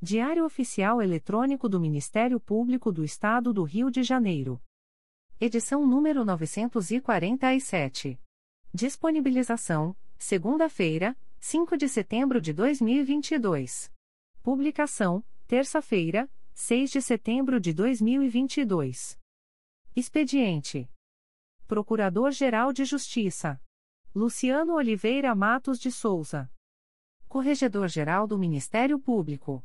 Diário Oficial Eletrônico do Ministério Público do Estado do Rio de Janeiro. Edição número 947. Disponibilização: segunda-feira, 5 de setembro de 2022. Publicação: terça-feira, 6 de setembro de 2022. Expediente: Procurador-Geral de Justiça Luciano Oliveira Matos de Souza. Corregedor-Geral do Ministério Público.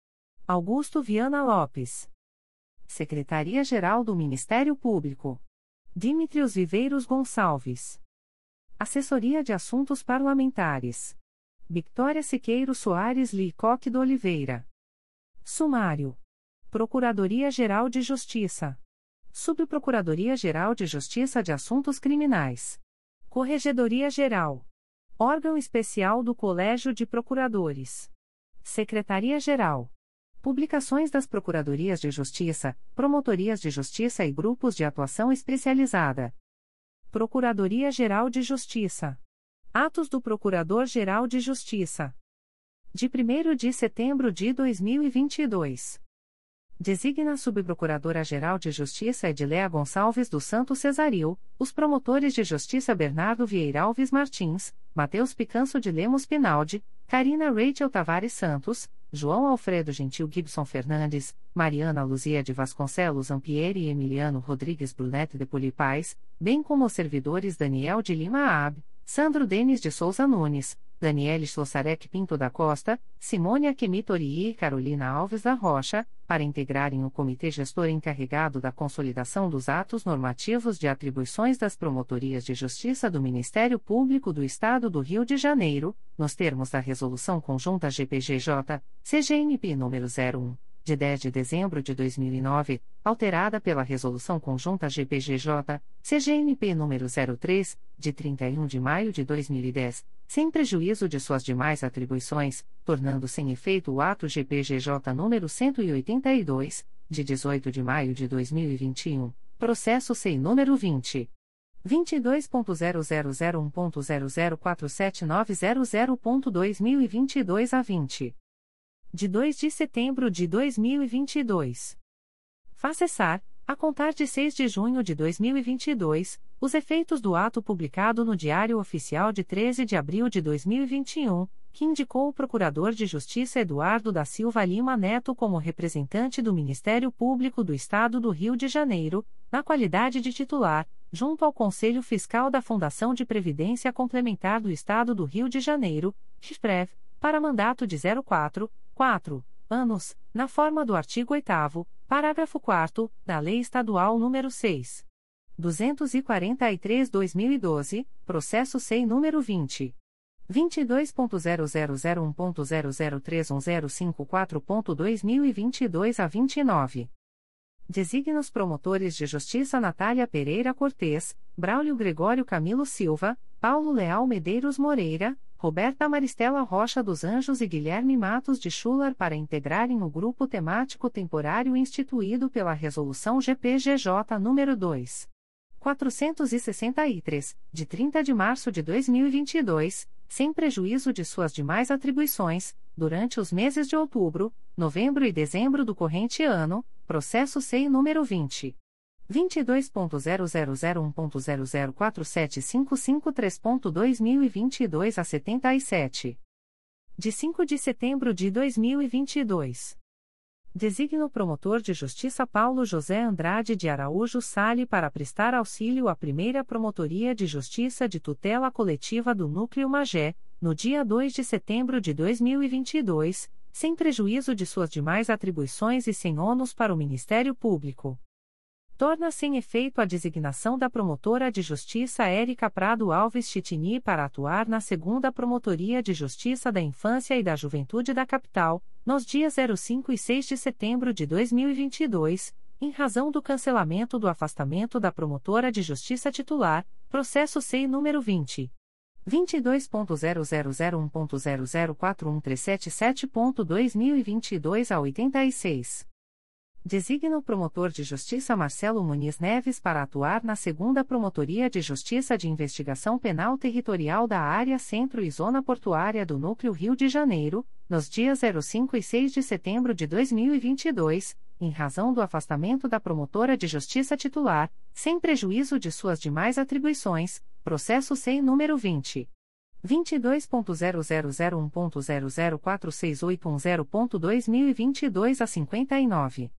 Augusto Viana Lopes. Secretaria-Geral do Ministério Público. Dimitrios Viveiros Gonçalves. Assessoria de Assuntos Parlamentares. Victoria Siqueiro Soares Licoque do Oliveira. Sumário. Procuradoria-Geral de Justiça. Subprocuradoria-Geral de Justiça de Assuntos Criminais. Corregedoria-Geral. Órgão Especial do Colégio de Procuradores. Secretaria-Geral. Publicações das Procuradorias de Justiça, Promotorias de Justiça e Grupos de Atuação Especializada. Procuradoria-Geral de Justiça. Atos do Procurador-Geral de Justiça. De 1 de setembro de 2022. Designa a Subprocuradora-Geral de Justiça Edilea Gonçalves do Santo Cesaril, os promotores de justiça Bernardo Vieira Alves Martins, Matheus Picanso de Lemos Pinaldi, Karina Rachel Tavares Santos, João Alfredo Gentil Gibson Fernandes, Mariana Luzia de Vasconcelos Ampieri e Emiliano Rodrigues Brunete de Polipais, bem como os servidores Daniel de Lima Ab, Sandro Denis de Souza Nunes, Daniele Slossarek Pinto da Costa, Simone Akemitori e Carolina Alves da Rocha, para integrarem o Comitê Gestor encarregado da consolidação dos atos normativos de atribuições das Promotorias de Justiça do Ministério Público do Estado do Rio de Janeiro, nos termos da Resolução Conjunta GPGJ, CGNP número 01 de 10 de dezembro de 2009, alterada pela Resolução Conjunta GPGJ, CGNP número 03, de 31 de maio de 2010, sem prejuízo de suas demais atribuições, tornando sem efeito o ato GPGJ número 182, de 18 de maio de 2021, processo SEI número 20 22.0001.0047900.2022 a 20 de 2 de setembro de 2022. Faz cessar, a contar de 6 de junho de 2022, os efeitos do ato publicado no Diário Oficial de 13 de abril de 2021, que indicou o Procurador de Justiça Eduardo da Silva Lima Neto como representante do Ministério Público do Estado do Rio de Janeiro, na qualidade de titular, junto ao Conselho Fiscal da Fundação de Previdência Complementar do Estado do Rio de Janeiro, FIPREV, para mandato de 04, 4 anos, na forma do artigo 8 parágrafo 4 da Lei Estadual nº 6. 243/2012, processo SEI número 20 22.0001.0031054.2022 a 29. Designa os promotores de justiça Natália Pereira Cortes, Braulio Gregório Camilo Silva, Paulo Leal Medeiros Moreira, Roberta Maristela Rocha dos Anjos e Guilherme Matos de Schuller para integrarem o grupo temático temporário instituído pela Resolução GPGJ nº 2. 463, de 30 de março de 2022, sem prejuízo de suas demais atribuições, durante os meses de outubro, novembro e dezembro do corrente ano, processo SEI número 20. 22.0001.0047553.2022 a 77. De 5 de setembro de 2022. Designa o promotor de justiça Paulo José Andrade de Araújo Sale para prestar auxílio à primeira Promotoria de Justiça de Tutela Coletiva do Núcleo Magé, no dia 2 de setembro de 2022, sem prejuízo de suas demais atribuições e sem ônus para o Ministério Público torna sem efeito a designação da promotora de justiça Érica Prado Alves Chitini para atuar na segunda Promotoria de Justiça da Infância e da Juventude da Capital, nos dias 05 e 6 de setembro de 2022, em razão do cancelamento do afastamento da promotora de justiça titular, processo SEI número 20. 22.0001.0041377.2022 a 86. Designa o promotor de justiça Marcelo Muniz Neves para atuar na segunda Promotoria de Justiça de Investigação Penal Territorial da Área Centro e Zona Portuária do Núcleo Rio de Janeiro, nos dias 05 e 6 de setembro de 2022, em razão do afastamento da promotora de justiça titular, sem prejuízo de suas demais atribuições, processo SEI número 20. 22.0001.0046810.2022 a 59.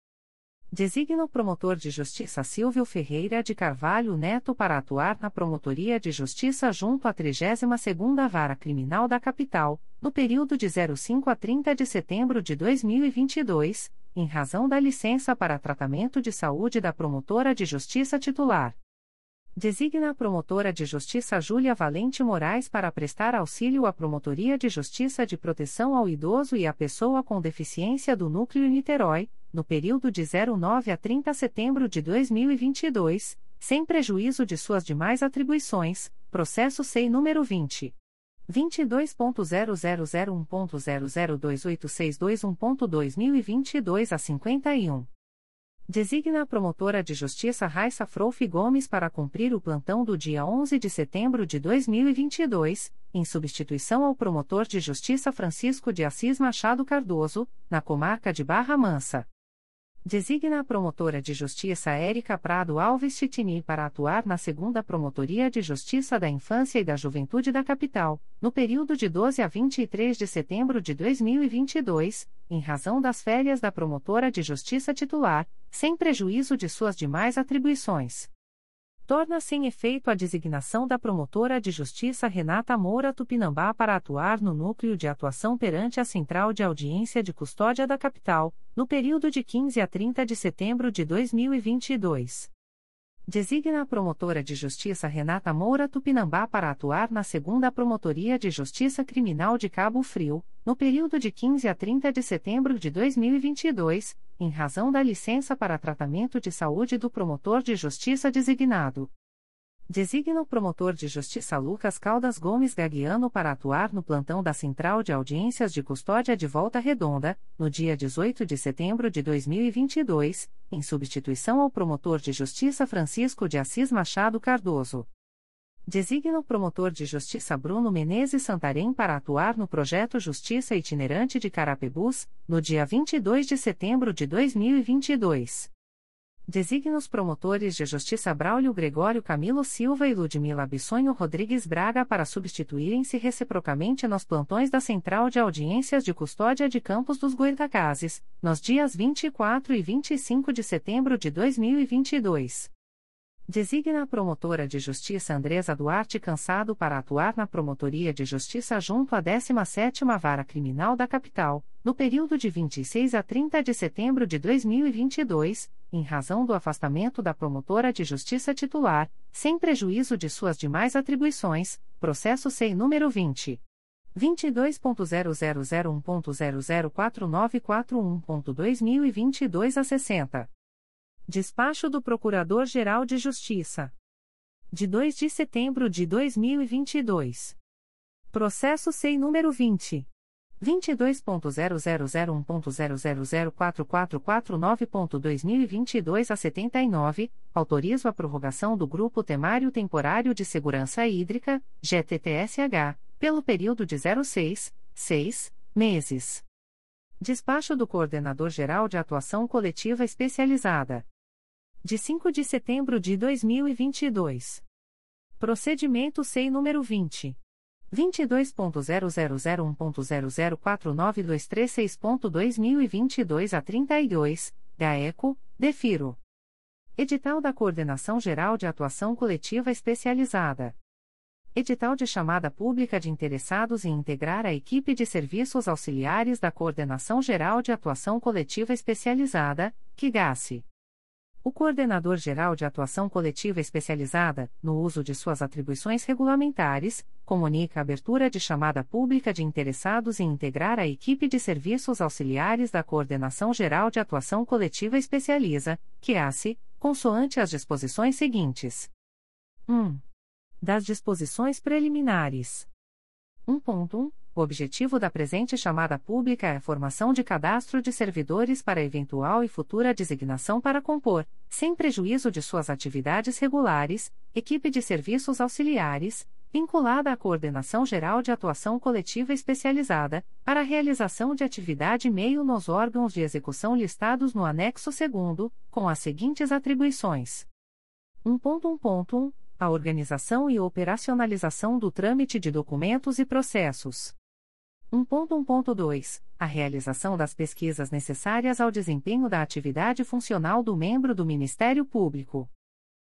Designa o promotor de justiça Silvio Ferreira de Carvalho Neto para atuar na Promotoria de Justiça junto à 32ª Vara Criminal da Capital, no período de 05 a 30 de setembro de 2022, em razão da licença para tratamento de saúde da promotora de justiça titular. Designa a promotora de justiça Júlia Valente Moraes para prestar auxílio à Promotoria de Justiça de Proteção ao Idoso e à Pessoa com Deficiência do Núcleo Niterói, no período de 09 a 30 de setembro de 2022, sem prejuízo de suas demais atribuições, processo SEI número 20. 22.0001.0028621.2022 a 51. Designa a promotora de justiça Raissa Frouf Gomes para cumprir o plantão do dia 11 de setembro de 2022, em substituição ao promotor de justiça Francisco de Assis Machado Cardoso, na comarca de Barra Mansa. Designa a promotora de justiça Érica Prado Alves Chitini para atuar na segunda Promotoria de Justiça da Infância e da Juventude da Capital, no período de 12 a 23 de setembro de 2022, em razão das férias da promotora de justiça titular, sem prejuízo de suas demais atribuições torna sem efeito a designação da promotora de justiça Renata Moura Tupinambá para atuar no núcleo de atuação perante a Central de Audiência de Custódia da Capital, no período de 15 a 30 de setembro de 2022. Designa a promotora de justiça Renata Moura Tupinambá para atuar na segunda Promotoria de Justiça Criminal de Cabo Frio, no período de 15 a 30 de setembro de 2022, em razão da licença para tratamento de saúde do promotor de justiça designado. Designa o promotor de justiça Lucas Caldas Gomes Gaguiano para atuar no plantão da Central de Audiências de Custódia de Volta Redonda, no dia 18 de setembro de 2022, em substituição ao promotor de justiça Francisco de Assis Machado Cardoso. Designa o promotor de justiça Bruno Menezes Santarém para atuar no projeto Justiça Itinerante de Carapebus, no dia 22 de setembro de 2022. Designa os promotores de justiça Braulio Gregório Camilo Silva e Ludmila Bissonho Rodrigues Braga para substituírem-se reciprocamente nos plantões da Central de Audiências de Custódia de Campos dos Goitacazes, nos dias 24 e 25 de setembro de 2022. Designa a promotora de justiça Andresa Duarte Cansado para atuar na Promotoria de Justiça junto à 17ª Vara Criminal da Capital, no período de 26 a 30 de setembro de 2022, em razão do afastamento da promotora de justiça titular, sem prejuízo de suas demais atribuições, processo SEI número 20. 22.0001.0049941.2022 a 60. Despacho do Procurador-Geral de Justiça. De 2 de setembro de 2022. Processo SEI número 20. 22.0001.0004449.2022 a 79, autorizo a prorrogação do Grupo Temário Temporário de Segurança Hídrica, GTTSH, pelo período de 06, 6 meses. Despacho do Coordenador-Geral de Atuação Coletiva Especializada. De 5 de setembro de 2022. Procedimento SEI número 20. 22.0001.0049236.2022 a 32, GAECO, DEFIRO. Edital da Coordenação Geral de Atuação Coletiva Especializada. Edital de chamada pública de interessados em integrar a equipe de serviços auxiliares da Coordenação Geral de Atuação Coletiva Especializada, KIGASSE. O Coordenador-Geral de Atuação Coletiva Especializada, no uso de suas atribuições regulamentares, comunica a abertura de chamada pública de interessados em integrar a equipe de serviços auxiliares da Coordenação Geral de Atuação Coletiva Especializa, QASE, consoante as disposições seguintes. 1. Das disposições preliminares. 1.1. O objetivo da presente chamada pública é a formação de cadastro de servidores para eventual e futura designação para compor, sem prejuízo de suas atividades regulares, equipe de serviços auxiliares, vinculada à Coordenação Geral de Atuação Coletiva Especializada, para a realização de atividade meio nos órgãos de execução listados no anexo 2, com as seguintes atribuições: 1.1.1 a organização e operacionalização do trâmite de documentos e processos. 1.1.2. A realização das pesquisas necessárias ao desempenho da atividade funcional do membro do Ministério Público.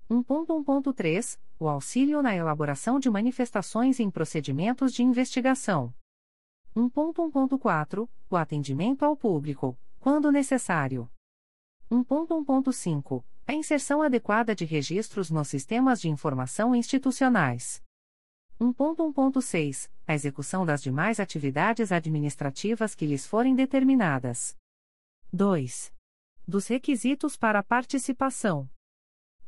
1.1.3. O auxílio na elaboração de manifestações em procedimentos de investigação. 1.1.4. O atendimento ao público, quando necessário. 1.1.5. A inserção adequada de registros nos sistemas de informação institucionais. 1.1.6 A execução das demais atividades administrativas que lhes forem determinadas. 2. Dos requisitos para a participação.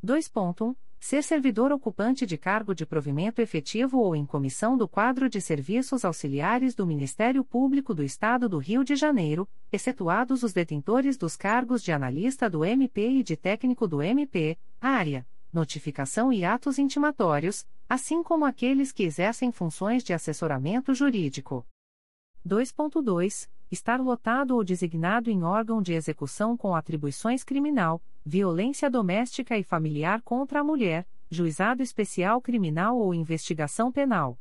2.1 Ser servidor ocupante de cargo de provimento efetivo ou em comissão do quadro de serviços auxiliares do Ministério Público do Estado do Rio de Janeiro, excetuados os detentores dos cargos de analista do MP e de técnico do MP, área notificação e atos intimatórios, assim como aqueles que exercem funções de assessoramento jurídico. 2.2. Estar lotado ou designado em órgão de execução com atribuições criminal, violência doméstica e familiar contra a mulher, juizado especial criminal ou investigação penal.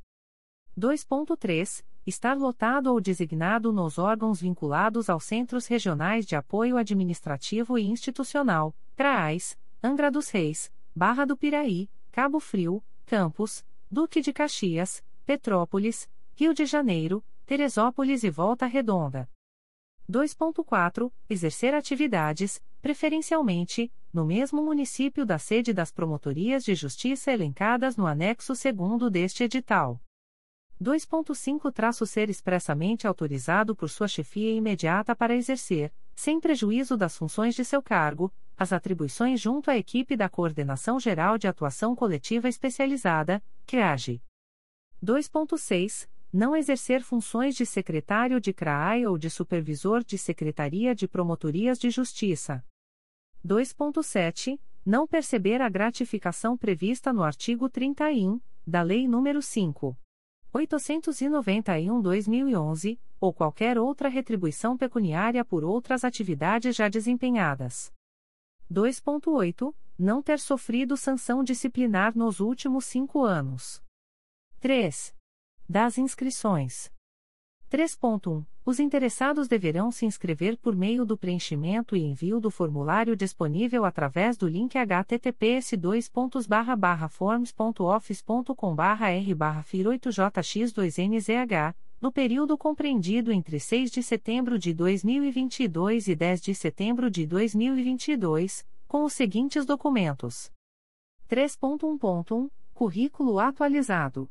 2.3. Estar lotado ou designado nos órgãos vinculados aos Centros Regionais de Apoio Administrativo e Institucional, CRAAIS, Angra dos Reis, Barra do Piraí, Cabo Frio, Campos, Duque de Caxias, Petrópolis, Rio de Janeiro, Teresópolis e Volta Redonda. 2.4. Exercer atividades, preferencialmente, no mesmo município da sede das promotorias de justiça elencadas no anexo 2 deste edital. 2.5. Ser expressamente autorizado por sua chefia imediata para exercer, sem prejuízo das funções de seu cargo, as atribuições junto à equipe da Coordenação Geral de Atuação Coletiva Especializada, CRAGE. 2.6. Não exercer funções de secretário de CRAI ou de supervisor de Secretaria de Promotorias de Justiça. 2.7. Não perceber a gratificação prevista no artigo 31 da Lei nº 5. 891-2011, ou qualquer outra retribuição pecuniária por outras atividades já desempenhadas. 2.8. Não ter sofrido sanção disciplinar nos últimos cinco anos. 3. Das inscrições. 3.1. Os interessados deverão se inscrever por meio do preenchimento e envio do formulário disponível através do link https://forms.office.com/r/fir8jx2nzh no período compreendido entre 6 de setembro de 2022 e 10 de setembro de 2022, com os seguintes documentos: 3.1.1 Currículo atualizado.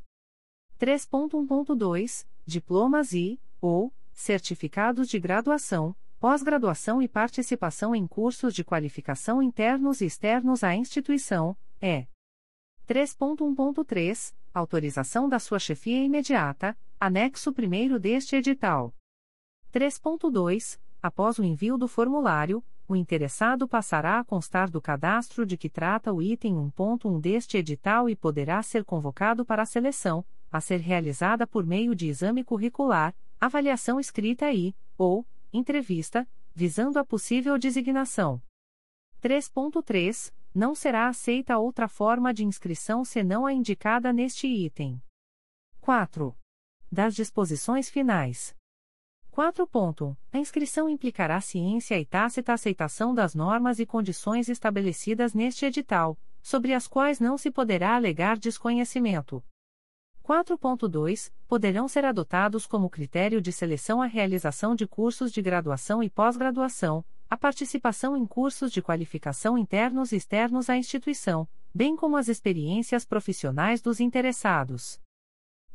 3.1.2 Diplomas e, ou, certificados de graduação, pós-graduação e participação em cursos de qualificação internos e externos à instituição, é. 3.1.3 Autorização da sua chefia imediata, anexo 1 deste edital. 3.2. Após o envio do formulário, o interessado passará a constar do cadastro de que trata o item 1.1 deste edital e poderá ser convocado para a seleção, a ser realizada por meio de exame curricular, avaliação escrita e, ou, entrevista, visando a possível designação. 3.3 não será aceita outra forma de inscrição senão a indicada neste item. 4. Das disposições finais. 4. A inscrição implicará ciência e tácita aceitação das normas e condições estabelecidas neste edital, sobre as quais não se poderá alegar desconhecimento. 4.2 Poderão ser adotados como critério de seleção a realização de cursos de graduação e pós-graduação, a participação em cursos de qualificação internos e externos à instituição, bem como as experiências profissionais dos interessados.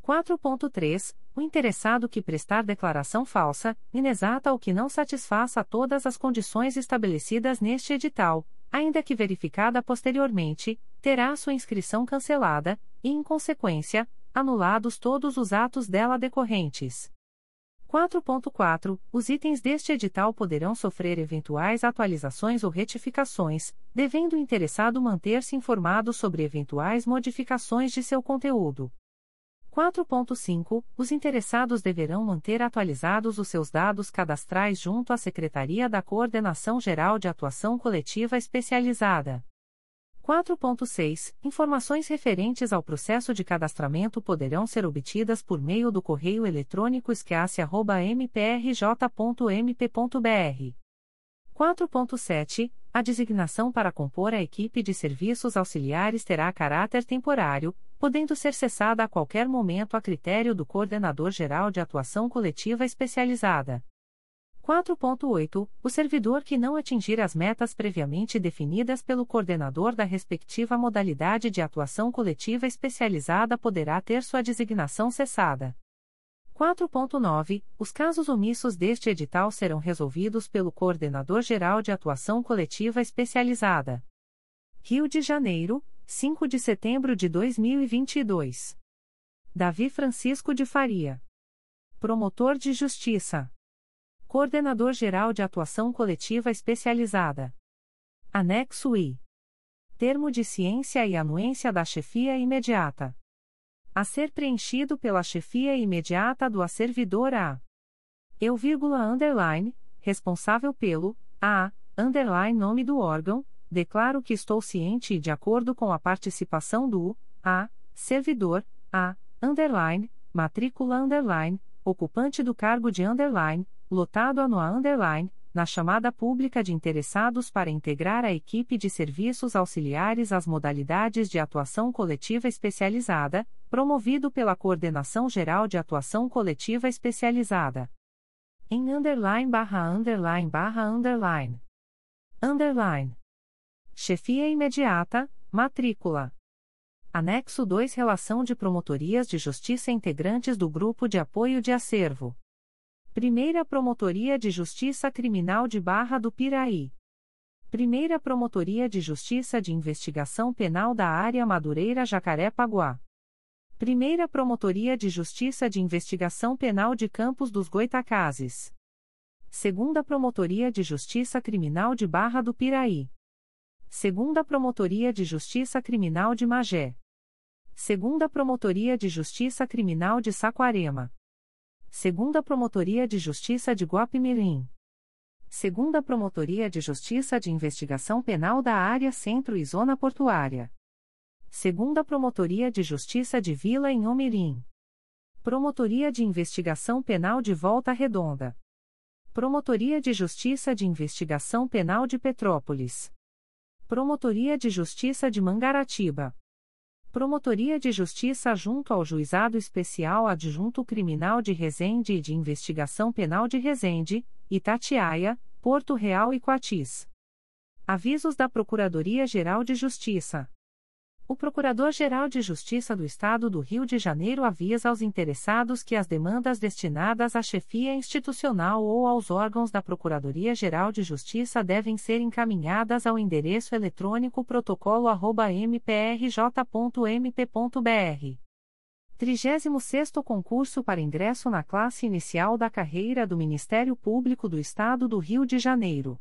4.3. O interessado que prestar declaração falsa, inexata ou que não satisfaça todas as condições estabelecidas neste edital, ainda que verificada posteriormente, terá sua inscrição cancelada e, em consequência, anulados todos os atos dela decorrentes. 4.4. Os itens deste edital poderão sofrer eventuais atualizações ou retificações, devendo o interessado manter-se informado sobre eventuais modificações de seu conteúdo. 4.5. Os interessados deverão manter atualizados os seus dados cadastrais junto à Secretaria da Coordenação Geral de Atuação Coletiva Especializada. 4.6. Informações referentes ao processo de cadastramento poderão ser obtidas por meio do correio eletrônico esquece.mprj.mp.br. 4.7. A designação para compor a equipe de serviços auxiliares terá caráter temporário, podendo ser cessada a qualquer momento a critério do Coordenador Geral de Atuação Coletiva Especializada. 4.8. O servidor que não atingir as metas previamente definidas pelo coordenador da respectiva modalidade de atuação coletiva especializada poderá ter sua designação cessada. 4.9. Os casos omissos deste edital serão resolvidos pelo Coordenador Geral de Atuação Coletiva Especializada. Rio de Janeiro, 5 de setembro de 2022. Davi Francisco de Faria. Promotor de Justiça. Coordenador-Geral de Atuação Coletiva Especializada. Anexo I. Termo de ciência e anuência da chefia imediata. A ser preenchido pela chefia imediata do servidor A. Eu, underline, responsável pelo, A, underline nome do órgão, declaro que estou ciente e de acordo com a participação do, A, servidor, A, underline, matrícula underline, ocupante do cargo de underline, lotado a no underline, na chamada pública de interessados para integrar a equipe de serviços auxiliares às modalidades de atuação coletiva especializada, promovido pela Coordenação Geral de Atuação Coletiva Especializada. Em underline barra underline barra underline. Underline. Chefia imediata, matrícula. Anexo 2 Relação de Promotorias de Justiça integrantes do Grupo de Apoio de Acervo. Primeira Promotoria de Justiça Criminal de Barra do Piraí. Primeira Promotoria de Justiça de Investigação Penal da Área Madureira Jacaré-Paguá. Primeira Promotoria de Justiça de Investigação Penal de Campos dos Goitacazes. Segunda Promotoria de Justiça Criminal de Barra do Piraí. Segunda Promotoria de Justiça Criminal de Magé. Segunda Promotoria de Justiça Criminal de Saquarema. Segunda Promotoria de Justiça de Guapimirim. Segunda Promotoria de Justiça de Investigação Penal da Área Centro e Zona Portuária. Segunda Promotoria de Justiça de Vila em Omirim. Promotoria de Investigação Penal de Volta Redonda. Promotoria de Justiça de Investigação Penal de Petrópolis. Promotoria de Justiça de Mangaratiba. Promotoria de Justiça junto ao Juizado Especial Adjunto Criminal de Resende e de Investigação Penal de Resende, Itatiaia, Porto Real e Coatis. Avisos da Procuradoria-Geral de Justiça. O Procurador-Geral de Justiça do Estado do Rio de Janeiro avisa aos interessados que as demandas destinadas à chefia institucional ou aos órgãos da Procuradoria-Geral de Justiça devem ser encaminhadas ao endereço eletrônico protocolo@mprj.mp.br 36º concurso para ingresso na classe inicial da carreira do Ministério Público do Estado do Rio de Janeiro.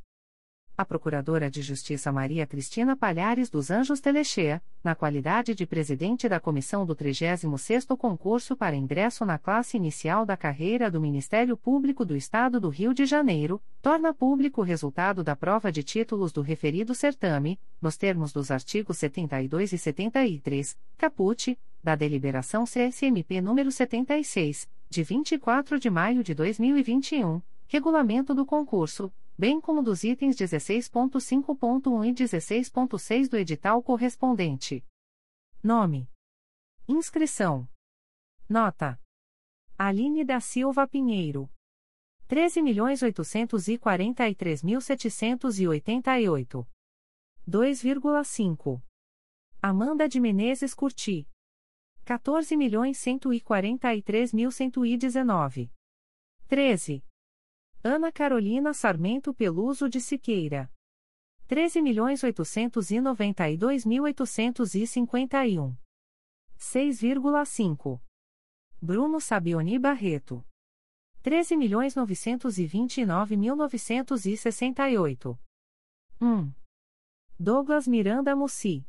A Procuradora de Justiça Maria Cristina Palhares dos Anjos Telechea, na qualidade de presidente da comissão do 36º concurso para ingresso na classe inicial da carreira do Ministério Público do Estado do Rio de Janeiro, torna público o resultado da prova de títulos do referido certame, nos termos dos artigos 72 e 73, caput, da deliberação CSMP número 76, de 24 de maio de 2021, regulamento do concurso, bem como dos itens 16.5.1 e 16.6 do edital correspondente. Nome: Inscrição: Nota: Aline da Silva Pinheiro. 13.843.788. 2,5. Amanda de Menezes Curti. 14.143.119. 13. Ana Carolina Sarmento Peluso de Siqueira. 13.892.851. 6,5. Bruno Sabioni Barreto. 13.929.968. 1. Douglas Miranda Mussi.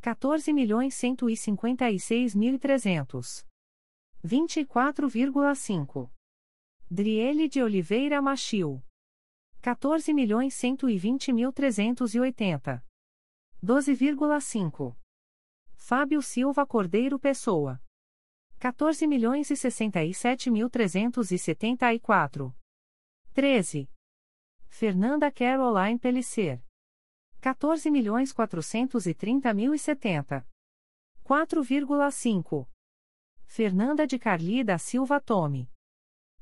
14.156.300. 24,5. Driele de Oliveira Machil. 14.120.380. 12,5. Fábio Silva Cordeiro Pessoa. 14.067.374. 13. Fernanda Caroline Pellicer. 14.430.070. 4,5. Fernanda de Carli da Silva Tome.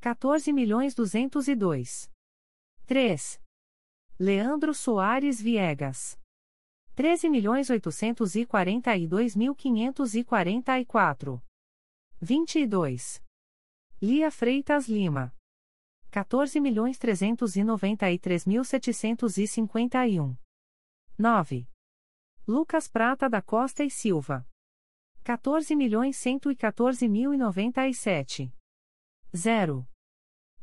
14.202. 3. Leandro Soares Viegas. 13.842.544. 22. Lia Freitas Lima. 14.393.751. 9. Lucas Prata da Costa e Silva. 14.114.097. 0.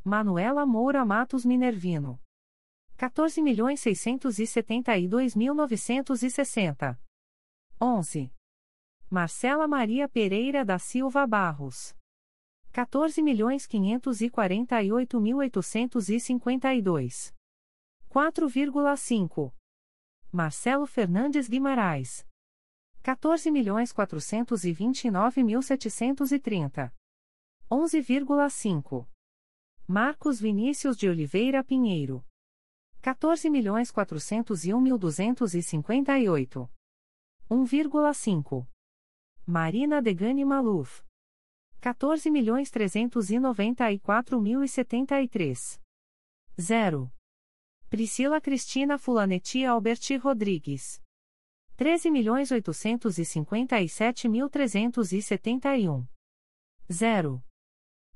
Manuela Moura Matos Minervino. 14.672.960. 11. Marcela Maria Pereira da Silva Barros. 14.548.852. 4,5. Marcelo Fernandes Guimarães. 14.429.730. 11,5. Marcos Vinícius de Oliveira Pinheiro. 14.401.258. 1,5. Marina Degani Maluf. 14.394.073. 0. Priscila Cristina Fulanetti Alberti Rodrigues. 13.857.371. 0.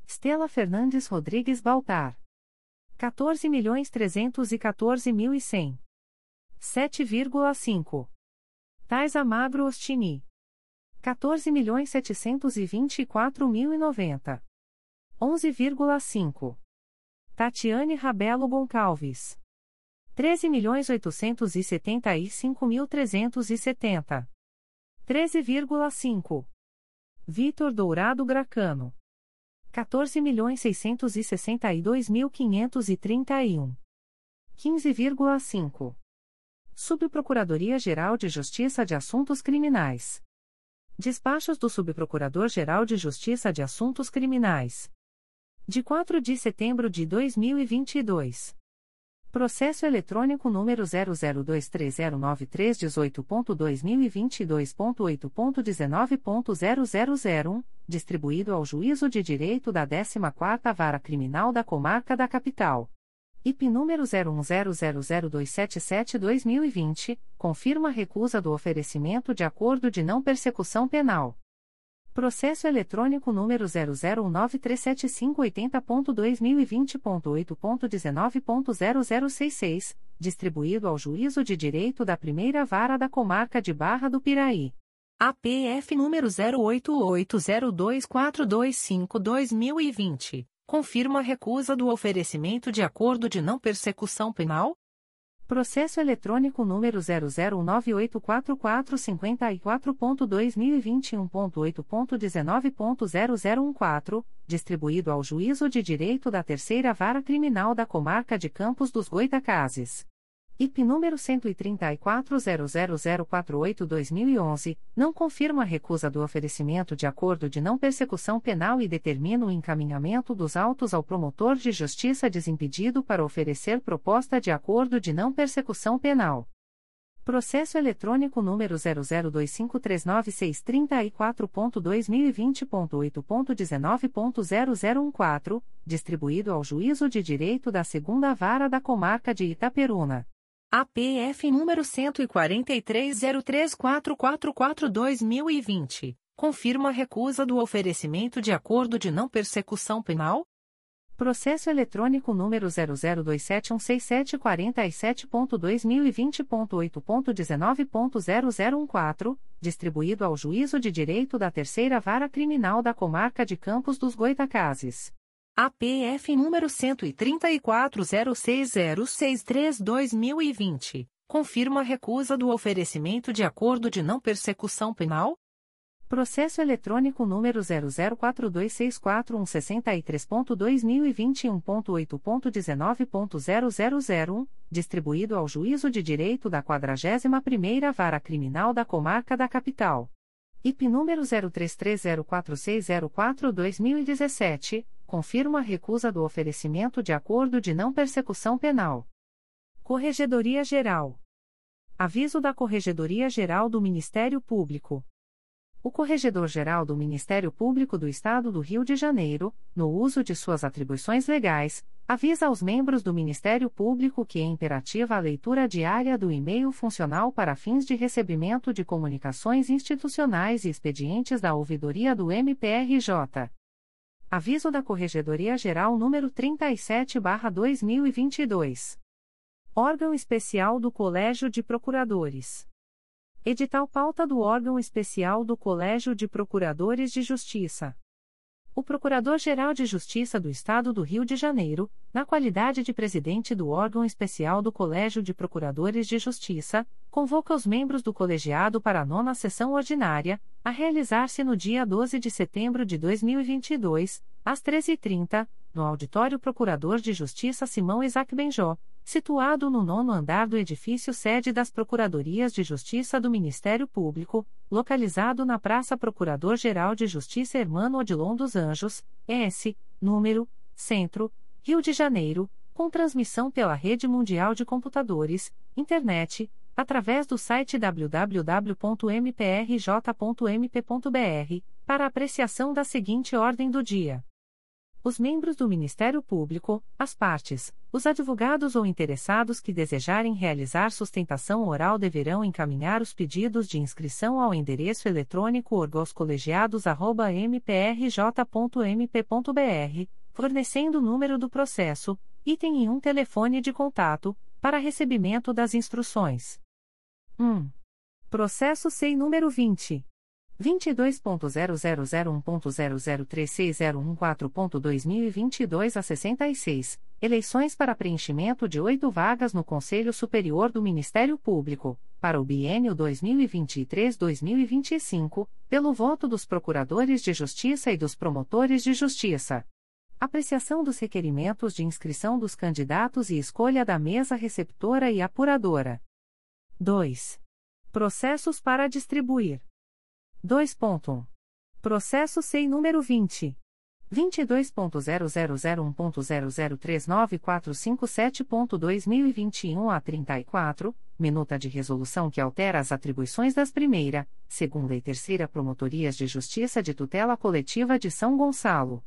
Stella Fernandes Rodrigues Baltar. 14.314.100. 7,5. Taisa Magro Ostini. 14.724.090. 11,5. Tatiane Rabelo Goncalves. 13.875.370. 13,5. Vitor Dourado Gracano. 14.662.531. 15,5. Subprocuradoria-Geral de Justiça de Assuntos Criminais. Despachos do Subprocurador-Geral de Justiça de Assuntos Criminais. De 4 de setembro de 2022. Processo eletrônico número 002309318.2022.8.19.0001, distribuído ao Juízo de Direito da 14ª Vara Criminal da Comarca da Capital. IP número 01000277-2020, confirma recusa do oferecimento de acordo de não persecução penal. Processo eletrônico número 001937580.2020.8.19.0066, distribuído ao Juízo de Direito da Primeira Vara da Comarca de Barra do Piraí. APF número 08802425-2020, confirma a recusa do oferecimento de acordo de não persecução penal? Processo eletrônico número 0098444.2021.8.19.0014, distribuído ao Juízo de Direito da Terceira Vara Criminal da Comarca de Campos dos Goitacazes. IP número 13400048-2011, não confirma a recusa do oferecimento de acordo de não persecução penal e determina o encaminhamento dos autos ao promotor de justiça desimpedido para oferecer proposta de acordo de não persecução penal. Processo eletrônico número 0025394.2020.8.19.0014, distribuído ao Juízo de Direito da Segunda Vara da Comarca de Itaperuna. APF número 14303444-2020, confirma a recusa do oferecimento de acordo de não persecução penal? Processo eletrônico número 002716747.2020.8.19.0014, distribuído ao Juízo de Direito da Terceira Vara Criminal da Comarca de Campos dos Goitacazes. APF número 13406063-2020, confirma a recusa do oferecimento de acordo de não persecução penal? Processo eletrônico número 004264163.2021.8.19.0001, distribuído ao Juízo de Direito da 41ª Vara Criminal da Comarca da Capital. IP número 03304604-2017 confirma a recusa do oferecimento de acordo de não persecução penal. Corregedoria Geral. Aviso da Corregedoria Geral do Ministério Público. O Corregedor-Geral do Ministério Público do Estado do Rio de Janeiro, no uso de suas atribuições legais, avisa aos membros do Ministério Público que é imperativa a leitura diária do e-mail funcional para fins de recebimento de comunicações institucionais e expedientes da ouvidoria do MPRJ. Aviso da Corregedoria Geral número 37/2022. Órgão Especial do Colégio de Procuradores. Edital pauta do órgão especial do Colégio de Procuradores de Justiça. O Procurador-Geral de Justiça do Estado do Rio de Janeiro, na qualidade de presidente do órgão especial do Colégio de Procuradores de Justiça, convoca os membros do colegiado para a nona sessão ordinária, a realizar-se no dia 12 de setembro de 2022, às 13h30, no Auditório Procurador de Justiça Simão Isaac Benjó, situado no nono andar do edifício sede das Procuradorias de Justiça do Ministério Público, localizado na Praça Procurador-Geral de Justiça Hermano Odilon dos Anjos, S, número, Centro, Rio de Janeiro, com transmissão pela Rede Mundial de Computadores, Internet, através do site www.mprj.mp.br, para apreciação da seguinte ordem do dia. Os membros do Ministério Público, as partes, os advogados ou interessados que desejarem realizar sustentação oral deverão encaminhar os pedidos de inscrição ao endereço eletrônico orgoscolegiados.mprj.mp.br, fornecendo o número do processo, item e um telefone de contato, para recebimento das instruções. 1. Processo SEI número 20. 22.0001.0036014.2022 a 66, eleições para preenchimento de oito vagas no Conselho Superior do Ministério Público, para o biênio 2023-2025, pelo voto dos Procuradores de Justiça e dos Promotores de Justiça. Apreciação dos requerimentos de inscrição dos candidatos e escolha da mesa receptora e apuradora. 2. Processos para distribuir. 2.1. Processo SEI número 20. 22.0001.0039457.2021 a 34, minuta de resolução que altera as atribuições das primeira, segunda e terceira Promotorias de Justiça de Tutela Coletiva de São Gonçalo.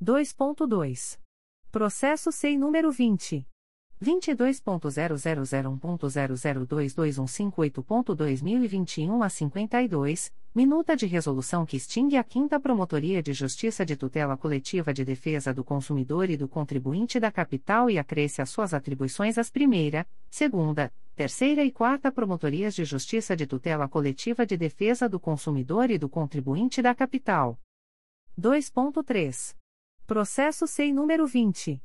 2.2. Processo SEI número 20. 22.0001.0022158.2021 a 52, minuta de resolução que extingue a 5 Promotoria de Justiça de Tutela Coletiva de Defesa do Consumidor e do Contribuinte da Capital e acresce as suas atribuições às primeira, segunda, terceira e quarta Promotorias de Justiça de Tutela Coletiva de Defesa do Consumidor e do Contribuinte da Capital. 2.3. Processo SEI número 20.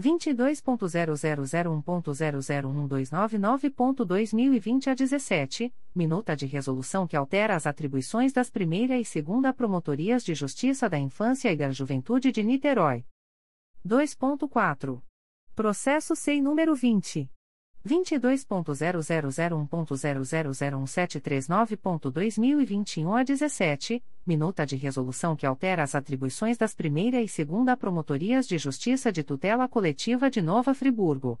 22.0001.0012999.2020 a 17, minuta de resolução que altera as atribuições das primeira e segunda Promotorias de Justiça da Infância e da Juventude de Niterói. 2.4. Processo SEI número 20. 22.0001.0001739.2021 a 17, minuta de resolução que altera as atribuições das primeira e segunda Promotorias de Justiça de Tutela Coletiva de Nova Friburgo.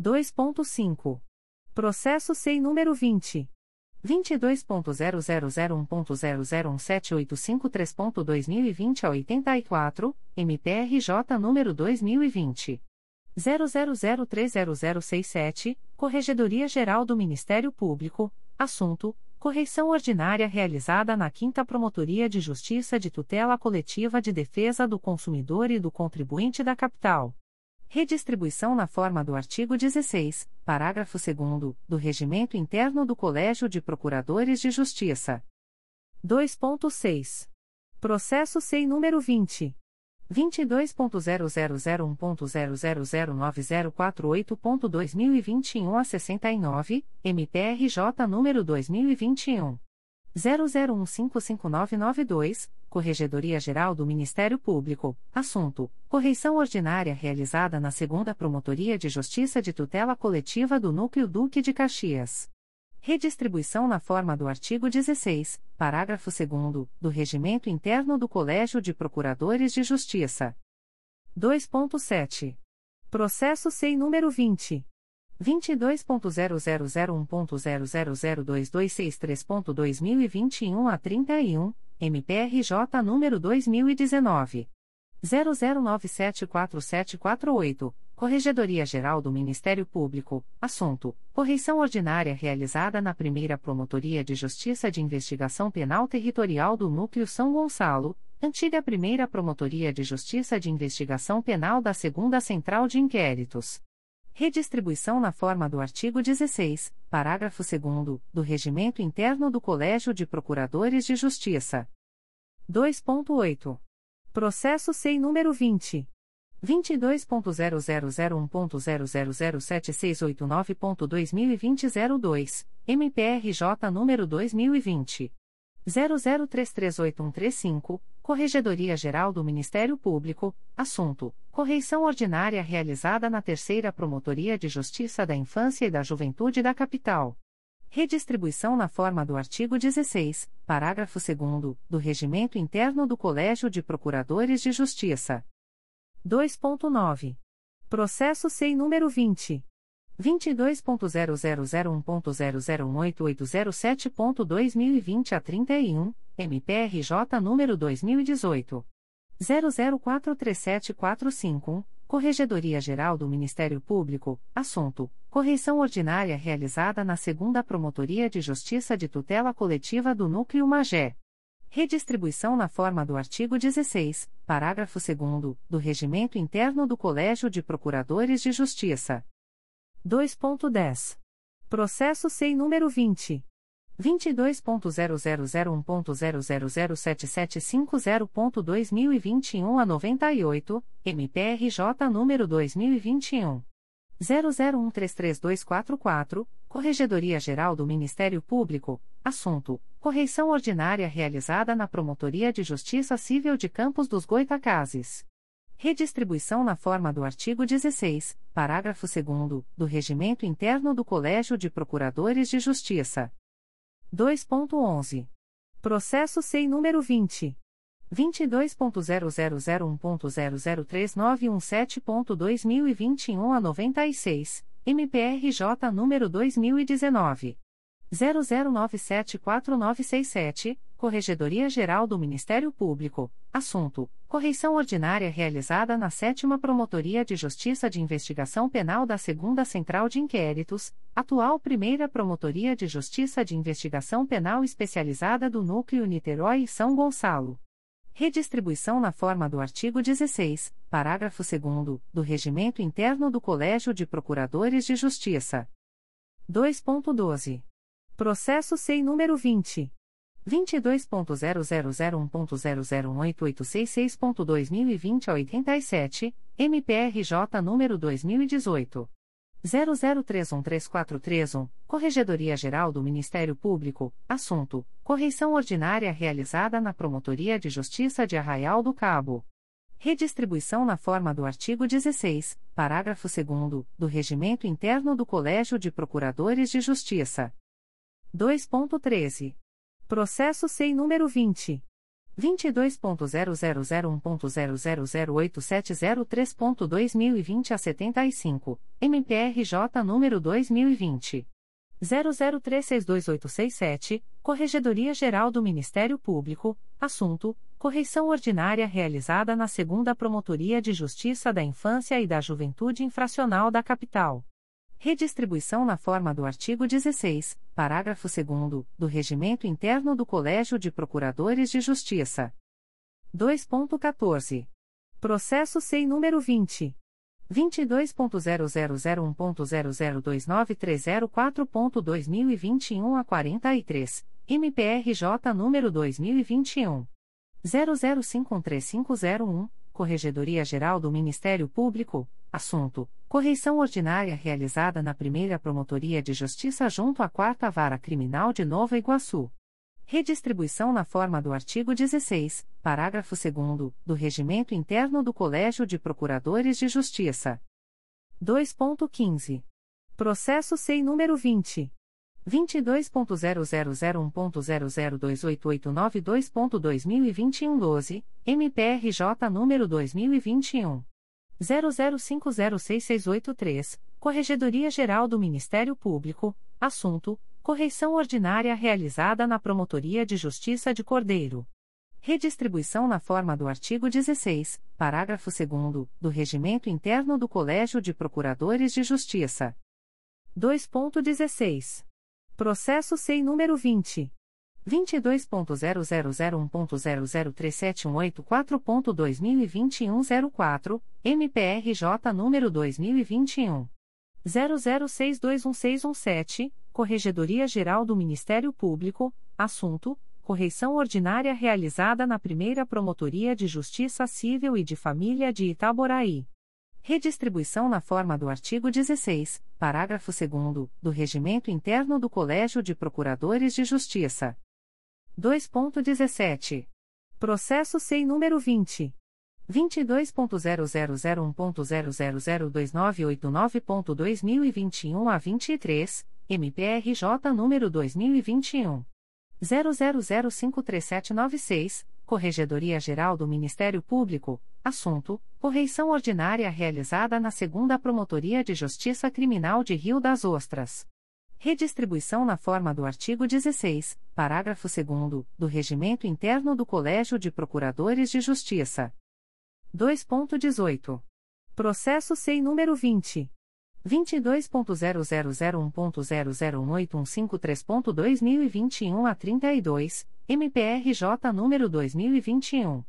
2.5. Processo SEI número 20. 22.0001.0017853.2020 a 84, MPRJ número 2020 00030067, Corregedoria Geral do Ministério Público, assunto: correição ordinária realizada na 5 Promotoria de Justiça de Tutela Coletiva de Defesa do Consumidor e do Contribuinte da Capital. Redistribuição na forma do artigo 16, parágrafo 2 do Regimento Interno do Colégio de Procuradores de Justiça. 2.6. Processo SEI número 20 22.0001.0009048.2021 a 69, MPRJ número 2021 00155992, Corregedoria Geral do Ministério Público, assunto: correição ordinária realizada na Segunda Promotoria de Justiça de Tutela Coletiva do Núcleo Duque de Caxias. Redistribuição na forma do artigo 16, parágrafo 2 do Regimento Interno do Colégio de Procuradores de Justiça. 2.7. Processo SEI número 20. 22.0001.0002263.2021 a 31, MPRJ número 2019. 00974748, Corregedoria Geral do Ministério Público, assunto: correição ordinária realizada na primeira Promotoria de Justiça de Investigação Penal Territorial do Núcleo São Gonçalo, antiga primeira Promotoria de Justiça de Investigação Penal da Segunda Central de Inquéritos. Redistribuição na forma do artigo 16, parágrafo 2 do Regimento Interno do Colégio de Procuradores de Justiça. 2.8. Processo SEI número 20. 22.0001.0007689.2020 02, MPRJ número 2020. 00338135, Corregedoria Geral do Ministério Público, assunto: correição ordinária realizada na Terceira Promotoria de Justiça da Infância e da Juventude da Capital. Redistribuição na forma do artigo 16, parágrafo 2 do Regimento Interno do Colégio de Procuradores de Justiça. 2.9. Processo SEI número 20. 22.0001.0018807.2020 a 31, MPRJ número 2018. 00437451, Corregedoria Geral do Ministério Público, assunto: correição ordinária realizada na Segunda Promotoria de Justiça de Tutela Coletiva do Núcleo Magé. Redistribuição na forma do artigo 16, parágrafo 2 do Regimento Interno do Colégio de Procuradores de Justiça. 2.10. Processo SEI número 20. 22.0001.0007750.2021 a 98, MPRJ número 2021. 00133244, Corregedoria Geral do Ministério Público, assunto: correição ordinária realizada na Promotoria de Justiça Civil de Campos dos Goitacazes. Redistribuição na forma do artigo 16, parágrafo 2 do Regimento Interno do Colégio de Procuradores de Justiça. 2.11. Processo SEI número 20. 22.0001.0039117.2021 a 96, MPRJ número 2019 00974967, Corregedoria Geral do Ministério Público, assunto: correição ordinária realizada na 7 Promotoria de Justiça de Investigação Penal da 2 Central de Inquéritos, atual Primeira Promotoria de Justiça de Investigação Penal Especializada do Núcleo Niterói e São Gonçalo. Redistribuição na forma do artigo 16, parágrafo 2 do Regimento Interno do Colégio de Procuradores de Justiça. 2.12. Processo SEI número 20. 22.0001.0018866.2020 a 87, MPRJ número 2018. 00313431, Corregedoria Geral do Ministério Público, assunto: correição ordinária realizada na Promotoria de Justiça de Arraial do Cabo. Redistribuição na forma do artigo 16, parágrafo 2 do Regimento Interno do Colégio de Procuradores de Justiça. 2.13. Processo SEI número 20. 22.0001.0008703.2020 a 75, MPRJ número 2020. 00362867, Corregedoria Geral do Ministério Público, assunto: correição ordinária realizada na Segunda Promotoria de Justiça da Infância e da Juventude Infracional da Capital. Redistribuição na forma do artigo 16, parágrafo 2 do Regimento Interno do Colégio de Procuradores de Justiça. 2.14. Processo SEI número 20. 22.0001.0029304.2021 a 43, MPRJ número 2021. 00513501, Corregedoria Geral do Ministério Público, assunto: correição ordinária realizada na primeira Promotoria de Justiça junto à Quarta Vara Criminal de Nova Iguaçu. Redistribuição na forma do artigo 16, parágrafo 2 do Regimento Interno do Colégio de Procuradores de Justiça. 2.15. Processo SEI número 20. 22.0001.0028892.2021 12, MPRJ número 2021. 00506683, Corregedoria Geral do Ministério Público, assunto: correição ordinária realizada na Promotoria de Justiça de Cordeiro. Redistribuição na forma do artigo 16, parágrafo 2 do Regimento Interno do Colégio de Procuradores de Justiça. 2.16. Processo SEI número 20. 22.0001.0037184.2021 04, MPRJ número 2021. 00621617, Corregedoria Geral do Ministério Público, assunto: correição ordinária realizada na primeira Promotoria de Justiça Civil e de Família de Itaboraí. Redistribuição na forma do artigo 16, parágrafo 2 do Regimento Interno do Colégio de Procuradores de Justiça. 2.17. Processo SEI número 20. 22.0001.0002989.2021 a 23, MPRJ número 2021. 00053796, Corregedoria Geral do Ministério Público, assunto: correição ordinária realizada na Segunda Promotoria de Justiça Criminal de Rio das Ostras. Redistribuição na forma do artigo 16, parágrafo 2 do Regimento Interno do Colégio de Procuradores de Justiça. 2.18. Processo SEI número 20 22.0001.0018153.2021 a 32, MPRJ número 2021.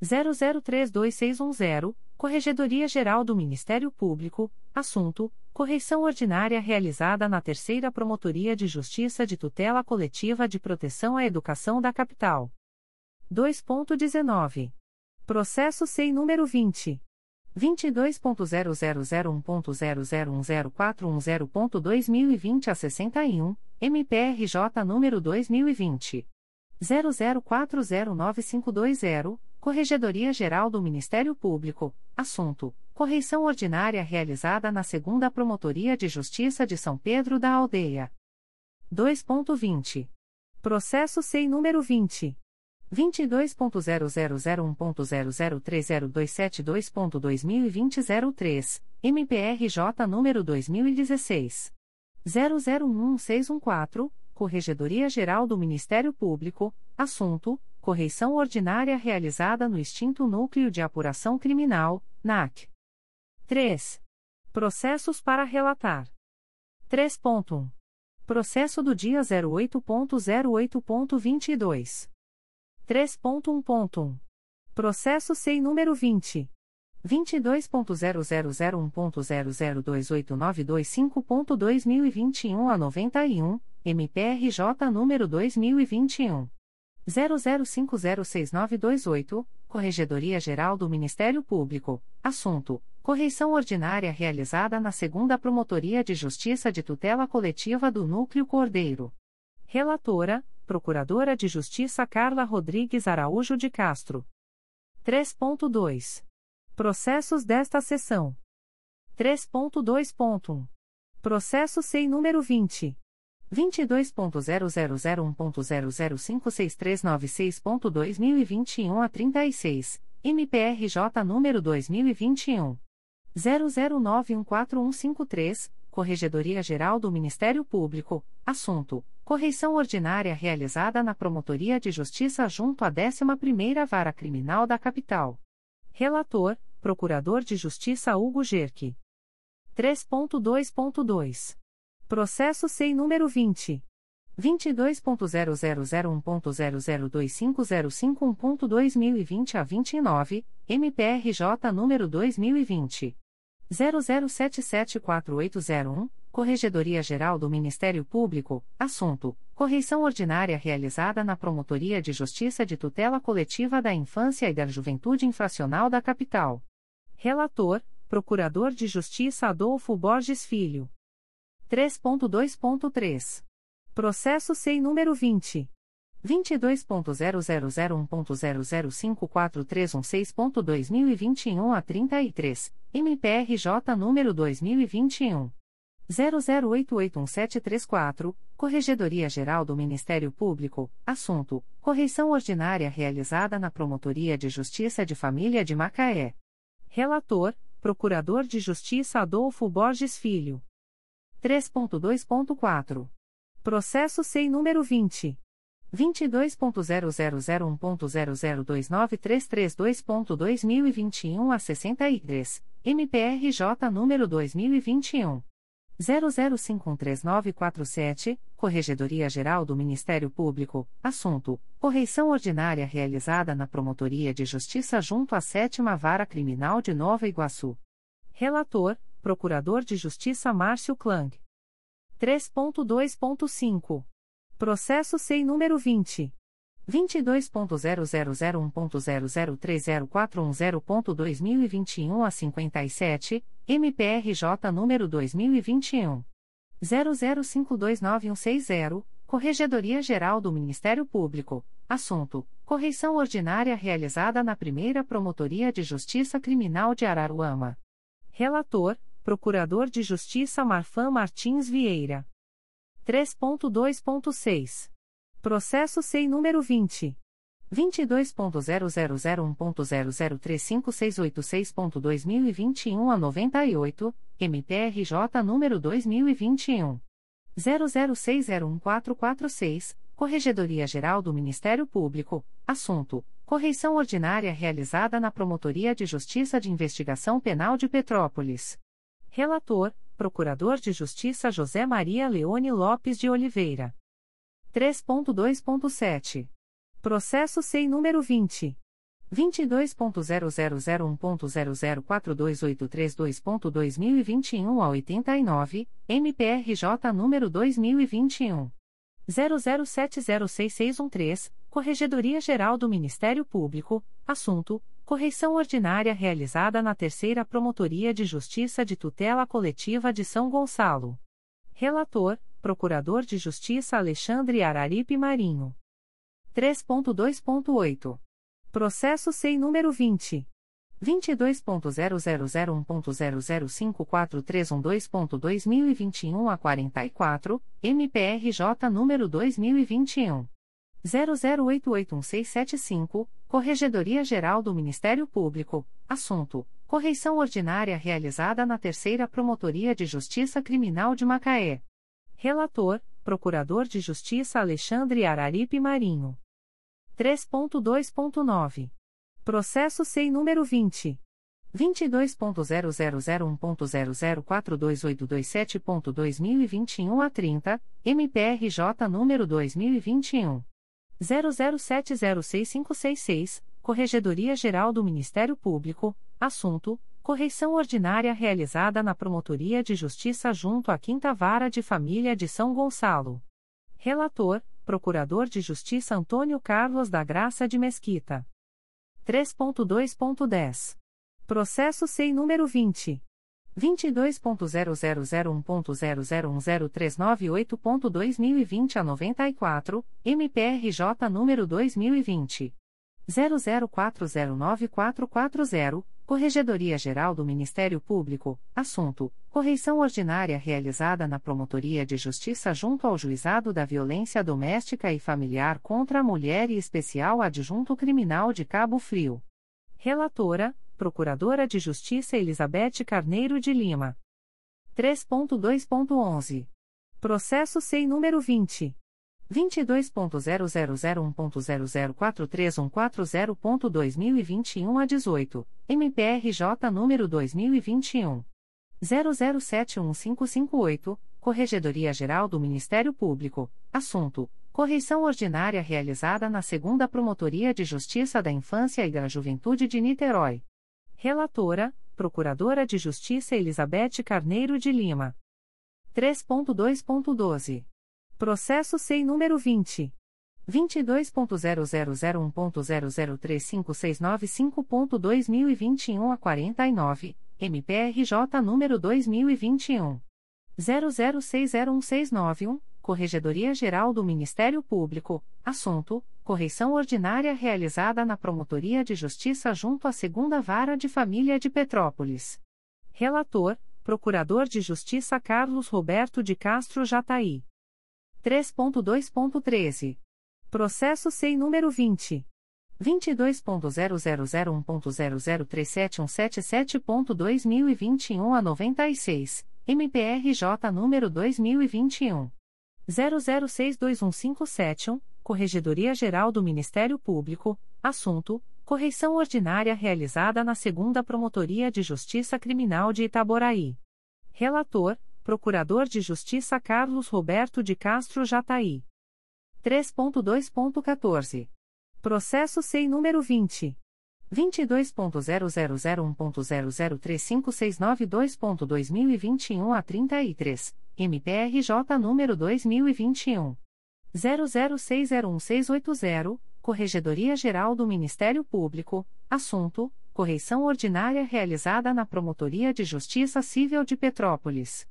00326110, Corregedoria Geral do Ministério Público, assunto: correição ordinária realizada na Terceira Promotoria de Justiça de Tutela Coletiva de Proteção à Educação da Capital. 2.19. Processo SEI número 20. 22.0001.0010410.2020 a 61, MPRJ número 2020. 00409520, Corregedoria Geral do Ministério Público, assunto: correição ordinária realizada na Segunda Promotoria de Justiça de São Pedro da Aldeia. 2.20. Processo SEI número 20. 22.0001.0030272.2020 MPRJ número 2016 001614, Corregedoria Geral do Ministério Público, assunto: correição ordinária realizada no extinto Núcleo de Apuração Criminal, NAC. 3. Processos para relatar. 3.1. Processo do dia 08.08.22. 3.1.1. Processo SEI número 20. 22.0001.0028925.2021 a 91, MPRJ número 2021. 00506928, Corregedoria Geral do Ministério Público, assunto: Correição ordinária realizada na Segunda Promotoria de Justiça de Tutela Coletiva do Núcleo Cordeiro. Relatora: Procuradora de Justiça Carla Rodrigues Araújo de Castro. 3.2. Processos desta sessão. 3.2.1. Processo SEI número 20. 22.0001.0056396.2021 a 36, MPRJ número 2021. 00914153, Corregedoria Geral do Ministério Público, assunto: correição ordinária realizada na Promotoria de Justiça junto à 11ª Vara Criminal da Capital. Relator: Procurador de Justiça Hugo Gerque. 3.2.2 Processo SEI número 20. 22.0001.0025051.2020 a 29, MPRJ número 2020. 00774801, Corregedoria Geral do Ministério Público, assunto: correição ordinária realizada na Promotoria de Justiça de Tutela Coletiva da Infância e da Juventude Infracional da Capital. Relator: Procurador de Justiça Adolfo Borges Filho. 3.2.3. Processo SEI número 20. 22.0001.0054316.2021 a 33, MPRJ número 2021. 00881734, Corregedoria Geral do Ministério Público, assunto: correição ordinária realizada na Promotoria de Justiça de Família de Macaé. Relator: Procurador de Justiça Adolfo Borges Filho. 3.2.4. Processo SEI número 20. 22.0001.0029332.2021 a 63, MPRJ número 2021. 00513947, Corregedoria Geral do Ministério Público, assunto: correição ordinária realizada na Promotoria de Justiça junto à 7 Vara Criminal de Nova Iguaçu. Relator: Procurador de Justiça Márcio Klang. 3.2.5. Processo SEI número 20. 22.0001.0030410.2021 a 57, MPRJ número 2021. 00529160, Corregedoria Geral do Ministério Público, assunto: correição ordinária realizada na primeira Promotoria de Justiça Criminal de Araruama. Relator: Procurador de Justiça Marfan Martins Vieira. 3.2.6. Processo SEI número 20. 22.0001.0035686.2021 a 98, MPRJ número 2021. 00601446, Corregedoria Geral do Ministério Público, assunto: correição ordinária realizada na Promotoria de Justiça de Investigação Penal de Petrópolis. Relator: Procurador de Justiça José Maria Leone Lopes de Oliveira. 3.2.7. Processo SEI número 20. 22.0001.0042832.2021 a 89, MPRJ número 2021. 00706613, Corregedoria Geral do Ministério Público, assunto: Correição ordinária realizada na Terceira Promotoria de Justiça de Tutela Coletiva de São Gonçalo. Relator: Procurador de Justiça Alexandre Araripe Marinho. 3.2.8. Processo SEI número 20. 22.0001.0054312.2021 a 44, MPRJ número 2021. 00881675, Corregedoria Geral do Ministério Público, assunto: correição ordinária realizada na Terceira Promotoria de Justiça Criminal de Macaé. Relator: Procurador de Justiça Alexandre Araripe Marinho. 3.2.9. Processo SEI número 20 22.0001.0042827.2021 a 30, MPRJ número 2021 00706566, Corregedoria Geral do Ministério Público, assunto: correição ordinária realizada na Promotoria de Justiça junto à Quinta Vara de Família de São Gonçalo. Relator: Procurador de Justiça Antônio Carlos da Graça de Mesquita. 3.2.10. Processo SEI número 20 22.0001.0010398.2020 a 94, MPRJ número 2020. 00409440, Corregedoria Geral do Ministério Público, assunto: correição ordinária realizada na Promotoria de Justiça junto ao Juizado da Violência Doméstica e Familiar contra a Mulher e Especial Adjunto Criminal de Cabo Frio. Relatora: Procuradora de Justiça Elizabeth Carneiro de Lima. 3.2.11. Processo SEI número 20. 22.0001.0043140.2021 a 18, MPRJ número 2021. 00715558, Corregedoria Geral do Ministério Público, assunto: Correição ordinária realizada na Segunda Promotoria de Justiça da Infância e da Juventude de Niterói. Relatora, Procuradora de Justiça Elizabeth Carneiro de Lima. 3.2.12. Processo SEI número 20. 22.0001.0035695.2021 a 49, MPRJ número 2021. 00601691, Corregedoria Geral do Ministério Público, assunto: correição ordinária realizada na Promotoria de Justiça junto à Segunda Vara de Família de Petrópolis. Relator: Procurador de Justiça Carlos Roberto de Castro Jataí. 3.2.13. Processo SEI número 20. 22.0001.0037177.2021 a 96, MPRJ número 2021 00621571, Corregedoria Geral do Ministério Público, assunto: correição ordinária realizada na Segunda Promotoria de Justiça Criminal de Itaboraí. Relator: Procurador de Justiça Carlos Roberto de Castro Jataí. 3.2.14. Processo SEI número 20 22.0001.0035692.2021 a 33, MPRJ número 2021. 00601680, Corregedoria Geral do Ministério Público, assunto: correição ordinária realizada na Promotoria de Justiça Civil de Petrópolis.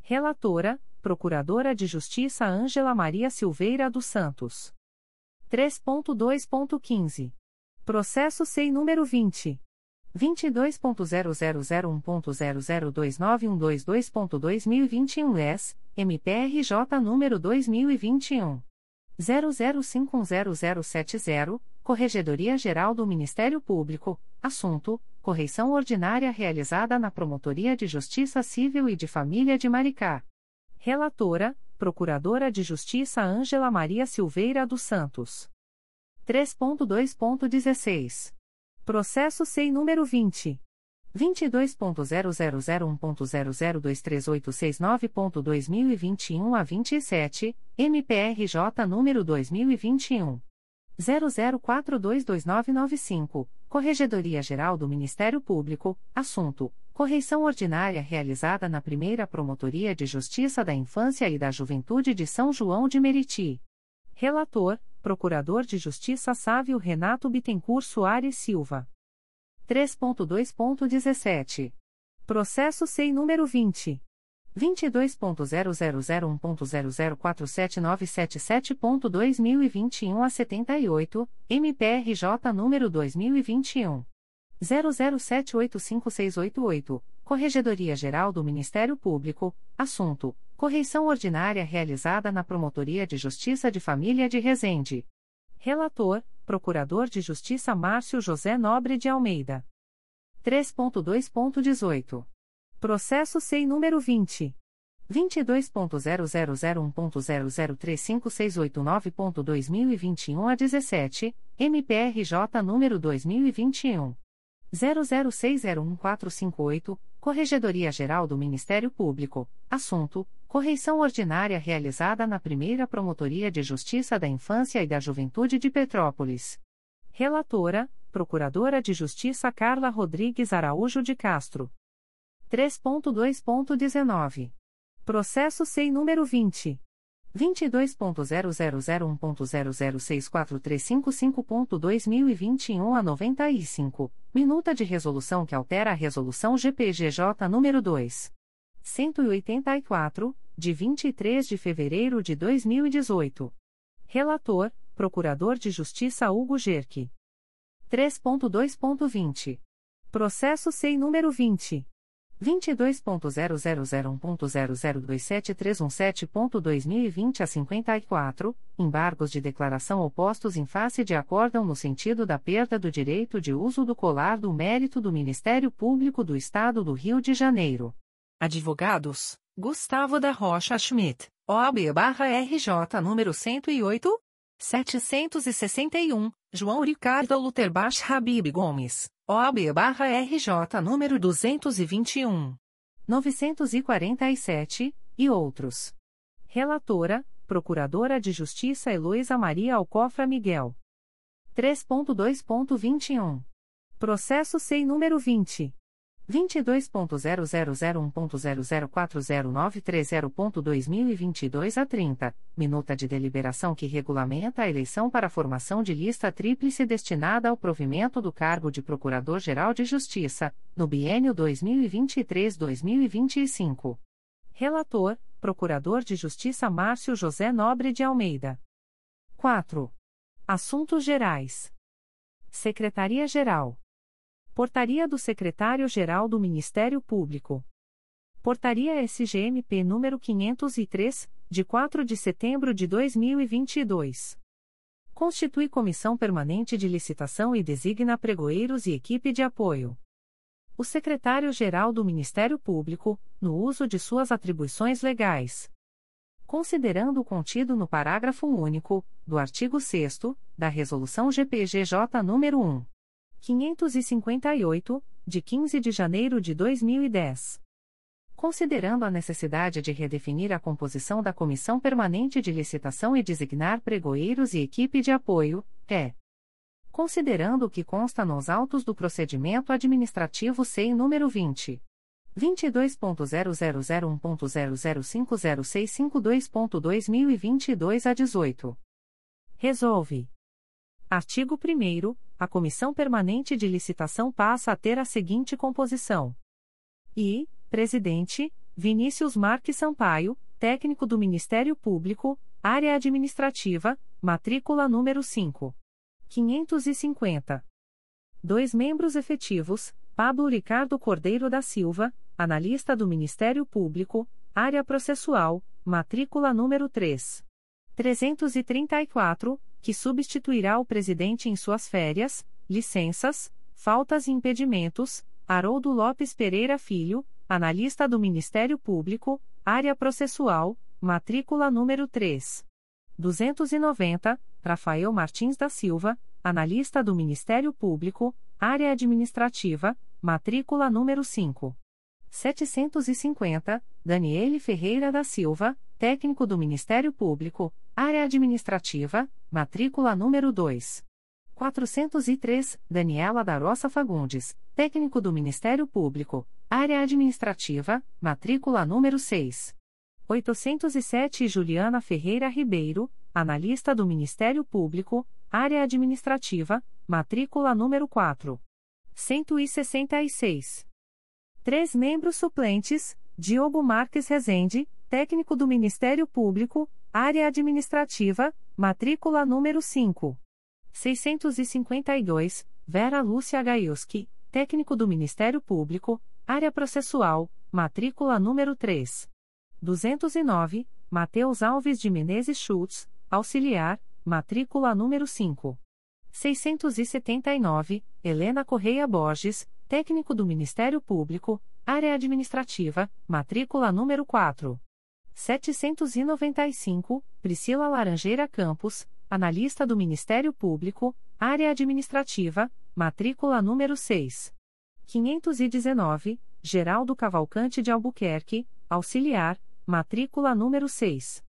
Relatora: Procuradora de Justiça Ângela Maria Silveira dos Santos. 3.2.15. Processo SEI número 20. 22.0001.0029122.2021 S, MPRJ número 2021. 00510070, Corregedoria Geral do Ministério Público, assunto: correição ordinária realizada na Promotoria de Justiça Civil e de Família de Maricá. Relatora: Procuradora de Justiça Ângela Maria Silveira dos Santos. 3.2.16. Processo SEI número 20. 22.0001.0023869.2021 a 27, MPRJ número 2021. 00422995, Corregedoria Geral do Ministério Público, assunto: correição ordinária realizada na primeira Promotoria de Justiça da Infância e da Juventude de São João de Meriti. Relator: Procurador de Justiça Sávio Renato Bittencourt Soares Silva. 3.2.17. Processo SEI número 20. 22.0001.0047977.2021 a 78, MPRJ número 2021. 00785688, Corregedoria Geral do Ministério Público, assunto: correição ordinária realizada na Promotoria de Justiça de Família de Resende. Relator, Procurador de Justiça Márcio José Nobre de Almeida. 3.2.18. Processo SEI número 20. 22.0001.0035689.2021 a 17, MPRJ número 2021. 00601458, Corregedoria Geral do Ministério Público, assunto: correição ordinária realizada na primeira Promotoria de Justiça da Infância e da Juventude de Petrópolis. Relatora: Procuradora de Justiça Carla Rodrigues Araújo de Castro. 3.2.19. Processo SEI número 20. 22.0001.0064355.2021 a 95, minuta de resolução que altera a resolução GPGJ nº 2. 184, de 23 de fevereiro de 2018. Relator, Procurador de Justiça Hugo Gerque. 3.2.20. Processo SEI número 20. 22.0001.0027317.2020 a 54, embargos de declaração opostos em face de acórdão no sentido da perda do direito de uso do colar do mérito do Ministério Público do Estado do Rio de Janeiro. Advogados, Gustavo da Rocha Schmidt, OAB-RJ número 108, 761, João Ricardo Luterbach Habib Gomes. OAB-RJ número 221. 947, e outros. Relatora, Procuradora de Justiça Heloísa Maria Alcofra Miguel. 3.2.21. Processo SEI número 20. 22.0001.0040930.2022 a 30, minuta de deliberação que regulamenta a eleição para a formação de lista tríplice destinada ao provimento do cargo de Procurador-Geral de Justiça, no biênio 2023-2025. Relator, Procurador de Justiça Márcio José Nobre de Almeida. 4. Assuntos Gerais. Secretaria-Geral. Portaria do Secretário-Geral do Ministério Público. Portaria SGMP número 503, de 4 de setembro de 2022. Constitui comissão permanente de licitação e designa pregoeiros e equipe de apoio. O Secretário-Geral do Ministério Público, no uso de suas atribuições legais. Considerando o contido no parágrafo único do artigo 6 da Resolução GPGJ nº 1. 558, de 15 de janeiro de 2010. Considerando a necessidade de redefinir a composição da Comissão Permanente de Licitação e designar pregoeiros e equipe de apoio, é. Considerando o que consta nos autos do procedimento administrativo SEI número 20. 22.0001.0050652.2022 a 18. Resolve. Artigo 1 a Comissão Permanente de Licitação passa a ter a seguinte composição: I. Presidente: Vinícius Marques Sampaio, técnico do Ministério Público, área administrativa, matrícula número 5. 550. Dois membros efetivos: Pablo Ricardo Cordeiro da Silva, analista do Ministério Público, área processual, matrícula número 3. 334 que substituirá o presidente em suas férias, licenças, faltas e impedimentos, Haroldo Lopes Pereira Filho, analista do Ministério Público, área processual, matrícula número 3. 290, Rafael Martins da Silva, analista do Ministério Público, área administrativa, matrícula número 5. 750, Daniele Ferreira da Silva, técnico do Ministério Público, área administrativa, matrícula número 2. 403, Daniela da Roça Fagundes, técnico do Ministério Público, área administrativa, matrícula número 6. 807 Juliana Ferreira Ribeiro, analista do Ministério Público, área administrativa, matrícula número 4. 166. Três membros suplentes: Diogo Marques Rezende, técnico do Ministério Público, área administrativa, matrícula número 5. 652, Vera Lúcia Gaiuski, técnico do Ministério Público, área processual, matrícula número 3. 209, Matheus Alves de Menezes Schultz, auxiliar, matrícula número 5. 679, Helena Correia Borges, técnico do Ministério Público, área administrativa, matrícula número 4. 795, Priscila Laranjeira Campos, analista do Ministério Público, área administrativa, matrícula número 6. 519, Geraldo Cavalcante de Albuquerque, auxiliar, matrícula número 6.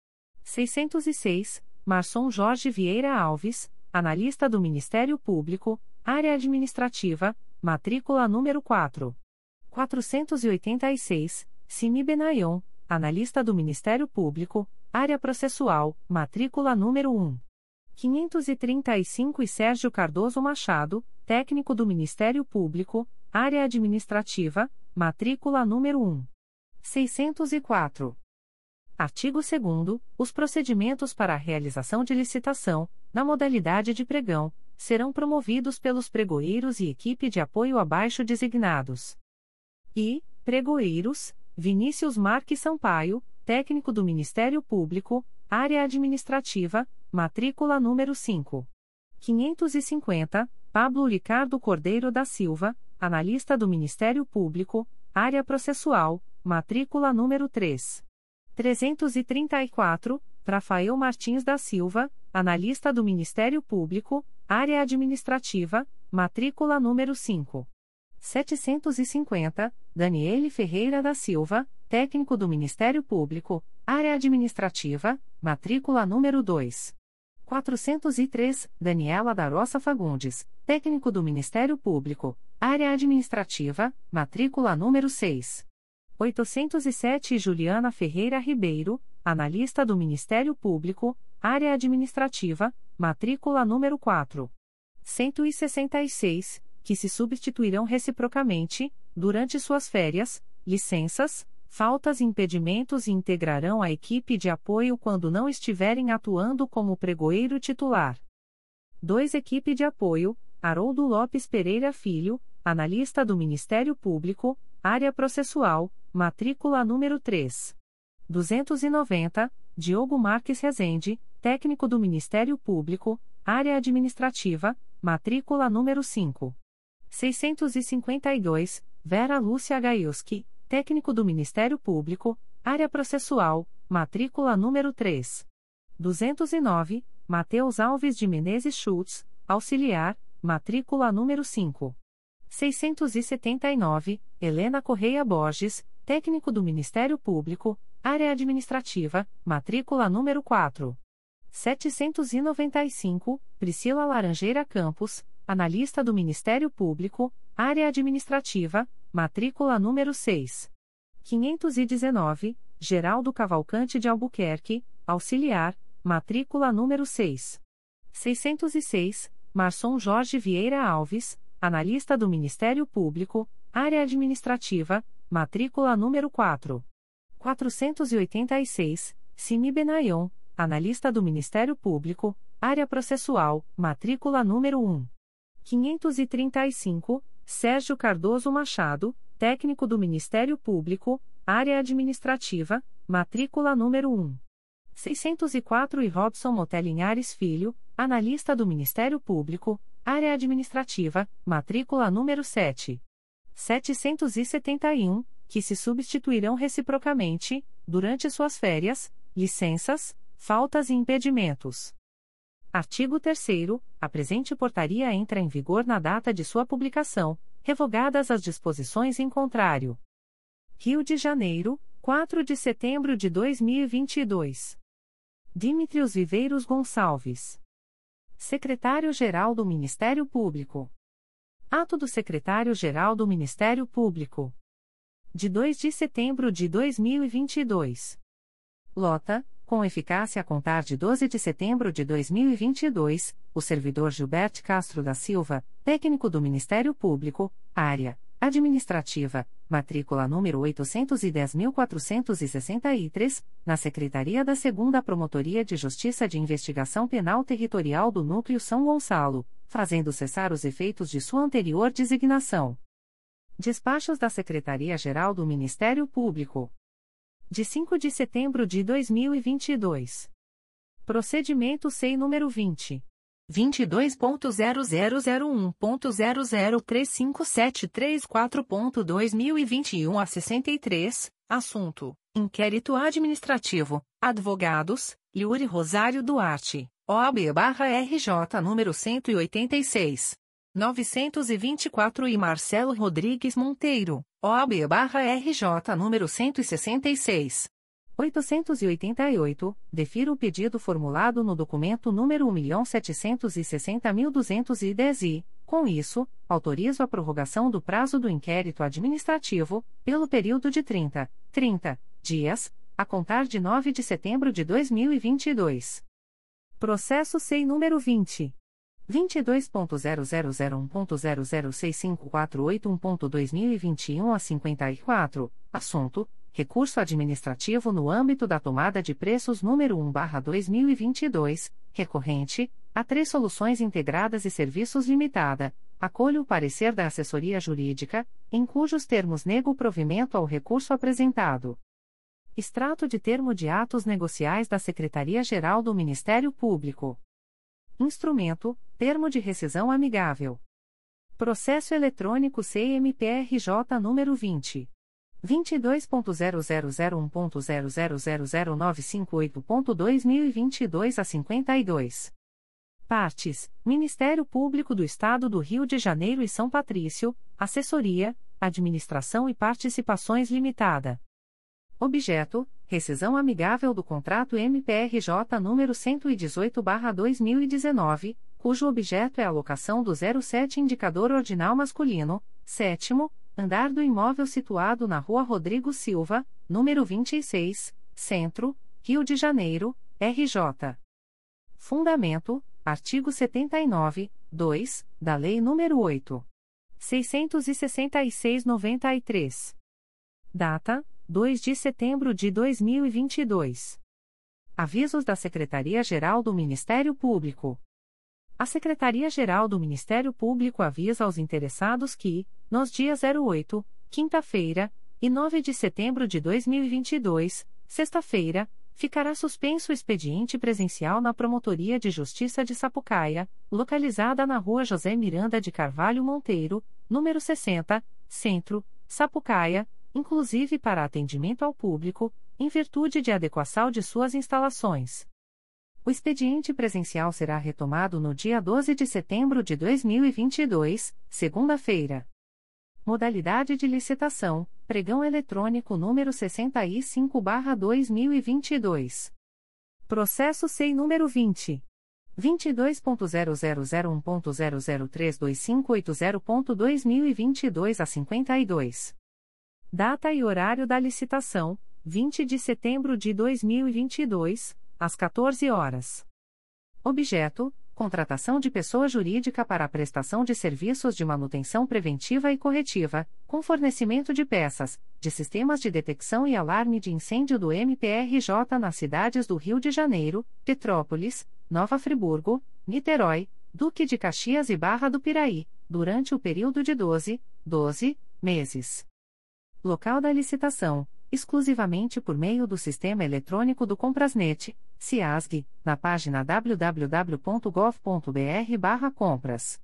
606, Marçom Jorge Vieira Alves, analista do Ministério Público, área administrativa, matrícula número 4. 486, Simi Benayon, analista do Ministério Público, área processual, matrícula número 1. 535 e Sérgio Cardoso Machado, técnico do Ministério Público, área administrativa, matrícula número 1. 604. Artigo 2 Os procedimentos para a realização de licitação, na modalidade de pregão, serão promovidos pelos pregoeiros e equipe de apoio abaixo designados. E, pregoeiros, Vinícius Marques Sampaio, técnico do Ministério Público, área administrativa, matrícula número 5. 550, Pablo Ricardo Cordeiro da Silva, analista do Ministério Público, área processual, matrícula número 3. 334, Rafael Martins da Silva, analista do Ministério Público, área administrativa, matrícula número 5. 750, Daniele Ferreira da Silva, técnico do Ministério Público, área administrativa, matrícula número 2. 403, Daniela da Roça Fagundes, técnico do Ministério Público, área administrativa, matrícula número 6. 807 Juliana Ferreira Ribeiro, analista do Ministério Público, área administrativa, matrícula número 4. 166, que se substituirão reciprocamente, durante suas férias, licenças, faltas e impedimentos e integrarão a equipe de apoio quando não estiverem atuando como pregoeiro titular. 2. Equipe de apoio, Haroldo Lopes Pereira Filho, analista do Ministério Público, área processual, matrícula número 3. 290, Diogo Marques Rezende, técnico do Ministério Público, área administrativa, matrícula número 5. 652, Vera Lúcia Gaiuski, técnico do Ministério Público, área processual, matrícula número 3. 209, Mateus Alves de Menezes Schultz, auxiliar, matrícula número 5. 679, Helena Correia Borges, técnico do Ministério Público, área administrativa, matrícula número 4. 795, Priscila Laranjeira Campos, analista do Ministério Público, área administrativa, matrícula número 6. 519, Geraldo Cavalcante de Albuquerque, auxiliar, matrícula número 6. 606, Marçom Jorge Vieira Alves, analista do Ministério Público, área administrativa, matrícula número 4. 486, Simi Benayon, analista do Ministério Público, área processual, matrícula número 1. 535, Sérgio Cardoso Machado, técnico do Ministério Público, área administrativa, matrícula número 1. 604 e Robson Motelinhares Filho, analista do Ministério Público, área administrativa, matrícula número 7. 771, que se substituirão reciprocamente, durante suas férias, licenças, faltas e impedimentos. Artigo 3 A presente portaria entra em vigor na data de sua publicação, revogadas as disposições em contrário. Rio de Janeiro, 4 de setembro de 2022. Dimitrios Viveiros Gonçalves. Secretário-Geral do Ministério Público. Ato do Secretário-Geral do Ministério Público. De 2 de setembro de 2022. Lota, com eficácia a contar de 12 de setembro de 2022, o servidor Gilberto Castro da Silva, técnico do Ministério Público, área administrativa, matrícula número 810.463, na Secretaria da 2 Promotoria de Justiça de Investigação Penal Territorial do Núcleo São Gonçalo, fazendo cessar os efeitos de sua anterior designação. Despachos da Secretaria-Geral do Ministério Público. De 5 de setembro de 2022. Procedimento SEI número 20. 22.0001.0035734.2021 a 63, assunto: Inquérito Administrativo, Advogados, Yuri Rosário Duarte, OAB-RJ número 186. 924 e Marcelo Rodrigues Monteiro, OAB-RJ número 166. 888, defiro o pedido formulado no documento número 1.760.210 e, com isso, autorizo a prorrogação do prazo do inquérito administrativo, pelo período de 30, 30 dias, a contar de 9 de setembro de 2022. Processo SEI número 20. 22.0001.0065481.2021 a 54, assunto recurso administrativo no âmbito da tomada de preços número 1/2022, recorrente, a Três Soluções Integradas e Serviços Limitada. Acolho o parecer da assessoria jurídica, em cujos termos nego provimento ao recurso apresentado. Extrato de termo de atos negociais da Secretaria-Geral do Ministério Público. Instrumento: Termo de rescisão amigável. Processo eletrônico CMPRJ número 20 22.0001.0000958.2022 a 52. Partes: Ministério Público do Estado do Rio de Janeiro e São Patrício, Assessoria, Administração e Participações Limitada. Objeto: Rescisão amigável do contrato MPRJ número 118/2019, cujo objeto é a alocação do 07 indicador ordinal masculino, sétimo andar do imóvel situado na Rua Rodrigo Silva, número 26, Centro, Rio de Janeiro, RJ. Fundamento: artigo 79, 2, da Lei nº 8. 666-93. Data: 2 de setembro de 2022. Avisos da Secretaria-Geral do Ministério Público. A Secretaria-Geral do Ministério Público avisa aos interessados que, nos dias 08, quinta-feira, e 9 de setembro de 2022, sexta-feira, ficará suspenso o expediente presencial na Promotoria de Justiça de Sapucaia, localizada na Rua José Miranda de Carvalho Monteiro, número 60, Centro, Sapucaia, inclusive para atendimento ao público, em virtude de adequação de suas instalações. O expediente presencial será retomado no dia 12 de setembro de 2022, segunda-feira. Modalidade de licitação: pregão eletrônico número 65/2022. Processo SEI número 20 22.0001.0032580.2022 a 52. Data e horário da licitação: 20 de setembro de 2022 às 14 horas. Objeto: contratação de pessoa jurídica para a prestação de serviços de manutenção preventiva e corretiva, com fornecimento de peças, de sistemas de detecção e alarme de incêndio do MPRJ nas cidades do Rio de Janeiro, Petrópolis, Nova Friburgo, Niterói, Duque de Caxias e Barra do Piraí, durante o período de 12, 12 meses. Local da licitação: exclusivamente por meio do sistema eletrônico do Comprasnet, CIASG, na página www.gov.br/compras.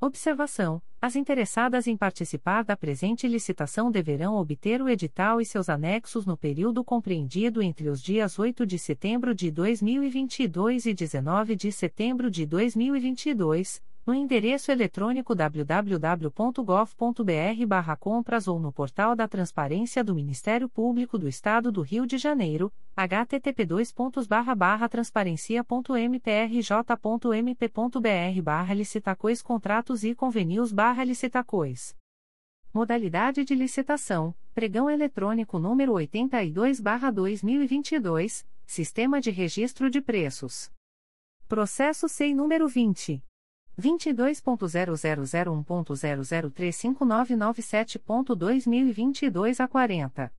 Observação: As interessadas em participar da presente licitação deverão obter o edital e seus anexos no período compreendido entre os dias 8 de setembro de 2022 e 19 de setembro de 2022 no endereço eletrônico www.gov.br/compras ou no portal da Transparência do Ministério Público do Estado do Rio de Janeiro, http://transparencia.mprj.mp.br/licitacois contratos e convenios/licitacois. Modalidade de licitação: Pregão eletrônico número 82/2022, Sistema de Registro de Preços. Processo SEI número 20 22.0001.0035997.2022 a 40.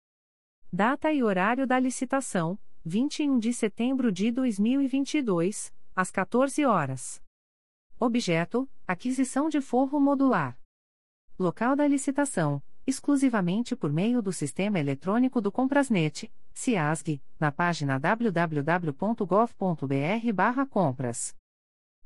Data e horário da licitação: 21 de setembro de 2022, às 14 horas. Objeto: aquisição de forro modular. Local da licitação: exclusivamente por meio do sistema eletrônico do Comprasnet, CIASG, na página www.gov.br/compras.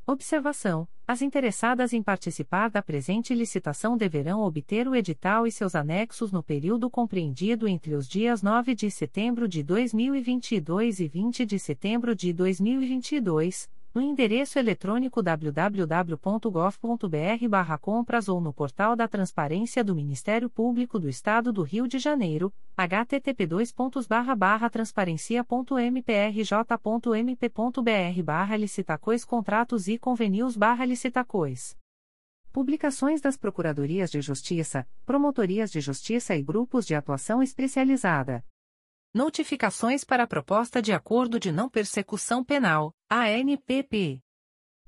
Observação: As interessadas em participar da presente licitação deverão obter o edital e seus anexos no período compreendido entre os dias 9 de setembro de 2022 e 20 de setembro de 2022 no endereço eletrônico www.gov.br/compras ou no portal da Transparência do Ministério Público do Estado do Rio de Janeiro, http://transparencia.mprj.mp.br/licitacois contratos e convenios/licitacois. Publicações das Procuradorias de Justiça, Promotorias de Justiça e Grupos de Atuação Especializada. Notificações para a Proposta de Acordo de Não Persecução Penal, ANPP.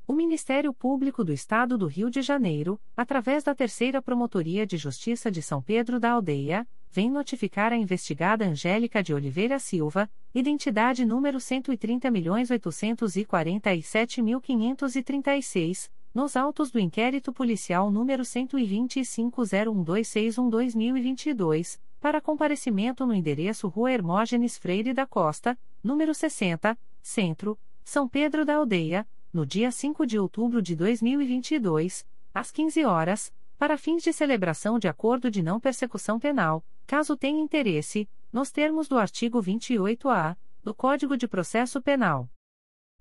O Ministério Público do Estado do Rio de Janeiro, através da Terceira Promotoria de Justiça de São Pedro da Aldeia, vem notificar a investigada Angélica de Oliveira Silva, identidade número 130.847.536, nos autos do inquérito policial número 125.01261-2022 para comparecimento no endereço Rua Hermógenes Freire da Costa, número 60, Centro, São Pedro da Aldeia, no dia 5 de outubro de 2022, às 15 horas, para fins de celebração de acordo de não persecução penal, caso tenha interesse, nos termos do artigo 28-A do Código de Processo Penal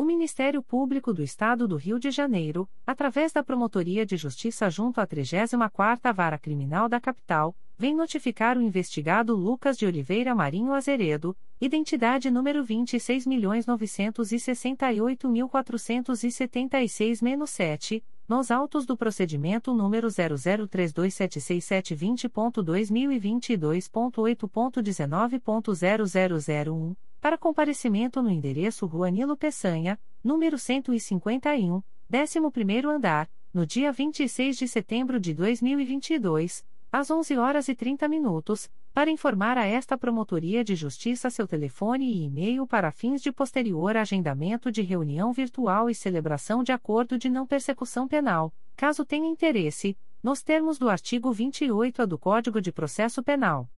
O Ministério Público do Estado do Rio de Janeiro, através da Promotoria de Justiça junto à 34ª Vara Criminal da Capital, vem notificar o investigado Lucas de Oliveira Marinho Azeredo, identidade número 26.968.476-7, nos autos do procedimento número 003276720.2022.8.19.0001 para comparecimento no endereço Rua Nilo Peçanha, número 151, 11º andar, no dia 26 de setembro de 2022, às 11 horas e 30 minutos, para informar a esta Promotoria de Justiça seu telefone e e-mail para fins de posterior agendamento de reunião virtual e celebração de acordo de não persecução penal, caso tenha interesse, nos termos do artigo 28A do Código de Processo Penal.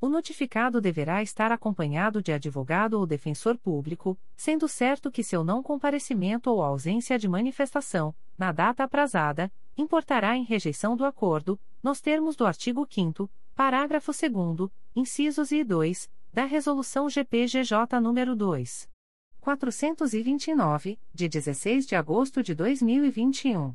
O notificado deverá estar acompanhado de advogado ou defensor público, sendo certo que seu não comparecimento ou ausência de manifestação, na data aprazada, importará em rejeição do acordo, nos termos do artigo 5 parágrafo 2 incisos e 2, da Resolução GPGJ nº 2. 429, de 16 de agosto de 2021.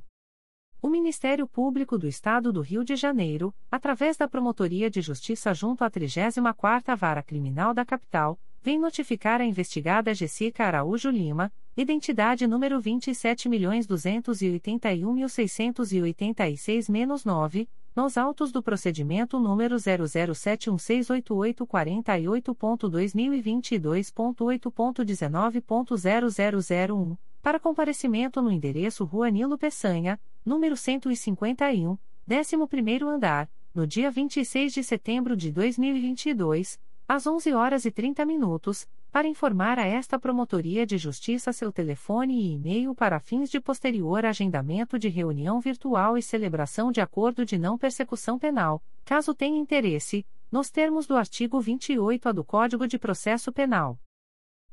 O Ministério Público do Estado do Rio de Janeiro, através da Promotoria de Justiça junto à 34ª Vara Criminal da Capital, vem notificar a investigada Jessica Araújo Lima, identidade número 27.281.686-9, nos autos do procedimento número 007168848.2022.8.19.0001 para comparecimento no endereço Rua Nilo Peçanha, número 151, 11º andar, no dia 26 de setembro de 2022, às 11 horas e 30 minutos, para informar a esta Promotoria de Justiça seu telefone e e-mail para fins de posterior agendamento de reunião virtual e celebração de acordo de não persecução penal, caso tenha interesse, nos termos do artigo 28A do Código de Processo Penal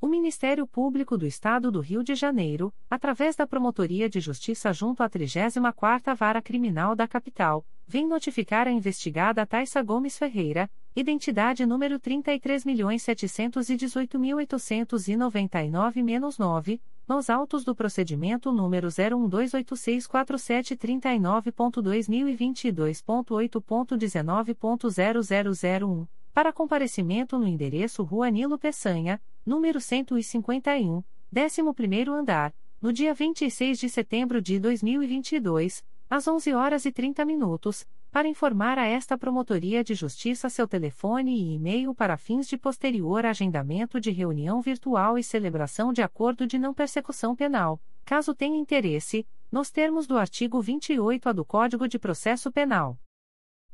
O Ministério Público do Estado do Rio de Janeiro, através da Promotoria de Justiça junto à 34ª Vara Criminal da Capital, vem notificar a investigada Taissa Gomes Ferreira, identidade número 33.718.899-9, nos autos do procedimento número 01286479.2022.8.19.0001, para comparecimento no endereço Rua Nilo Peçanha, número 151, 11º andar, no dia 26 de setembro de 2022, às 11 horas e 30 minutos, para informar a esta Promotoria de Justiça seu telefone e e-mail para fins de posterior agendamento de reunião virtual e celebração de acordo de não persecução penal, caso tenha interesse, nos termos do artigo 28-A do Código de Processo Penal.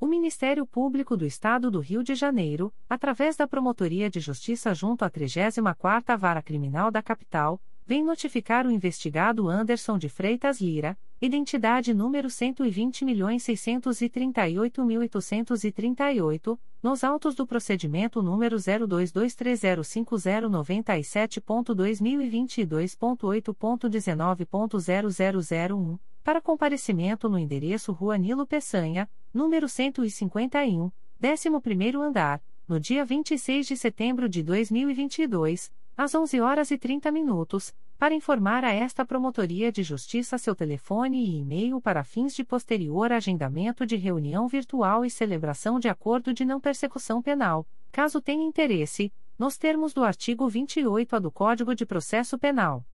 O Ministério Público do Estado do Rio de Janeiro, através da Promotoria de Justiça junto à 34ª Vara Criminal da Capital, vem notificar o investigado Anderson de Freitas Lira, identidade número 120.638.838, nos autos do procedimento número 0223050977.2022.8.19.0001 para comparecimento no endereço Rua Nilo Peçanha, número 151, 11º andar, no dia 26 de setembro de 2022, às 11 horas e 30 minutos, para informar a esta Promotoria de Justiça seu telefone e e-mail para fins de posterior agendamento de reunião virtual e celebração de acordo de não persecução penal, caso tenha interesse, nos termos do artigo 28-A do Código de Processo Penal.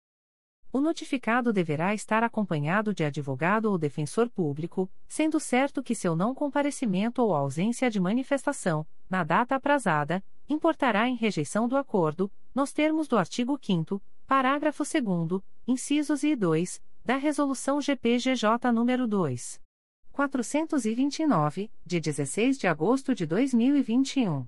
O notificado deverá estar acompanhado de advogado ou defensor público, sendo certo que seu não comparecimento ou ausência de manifestação, na data aprazada, importará em rejeição do acordo, nos termos do artigo 5 parágrafo 2 incisos e 2, da Resolução GPGJ nº 2. 429, de 16 de agosto de 2021.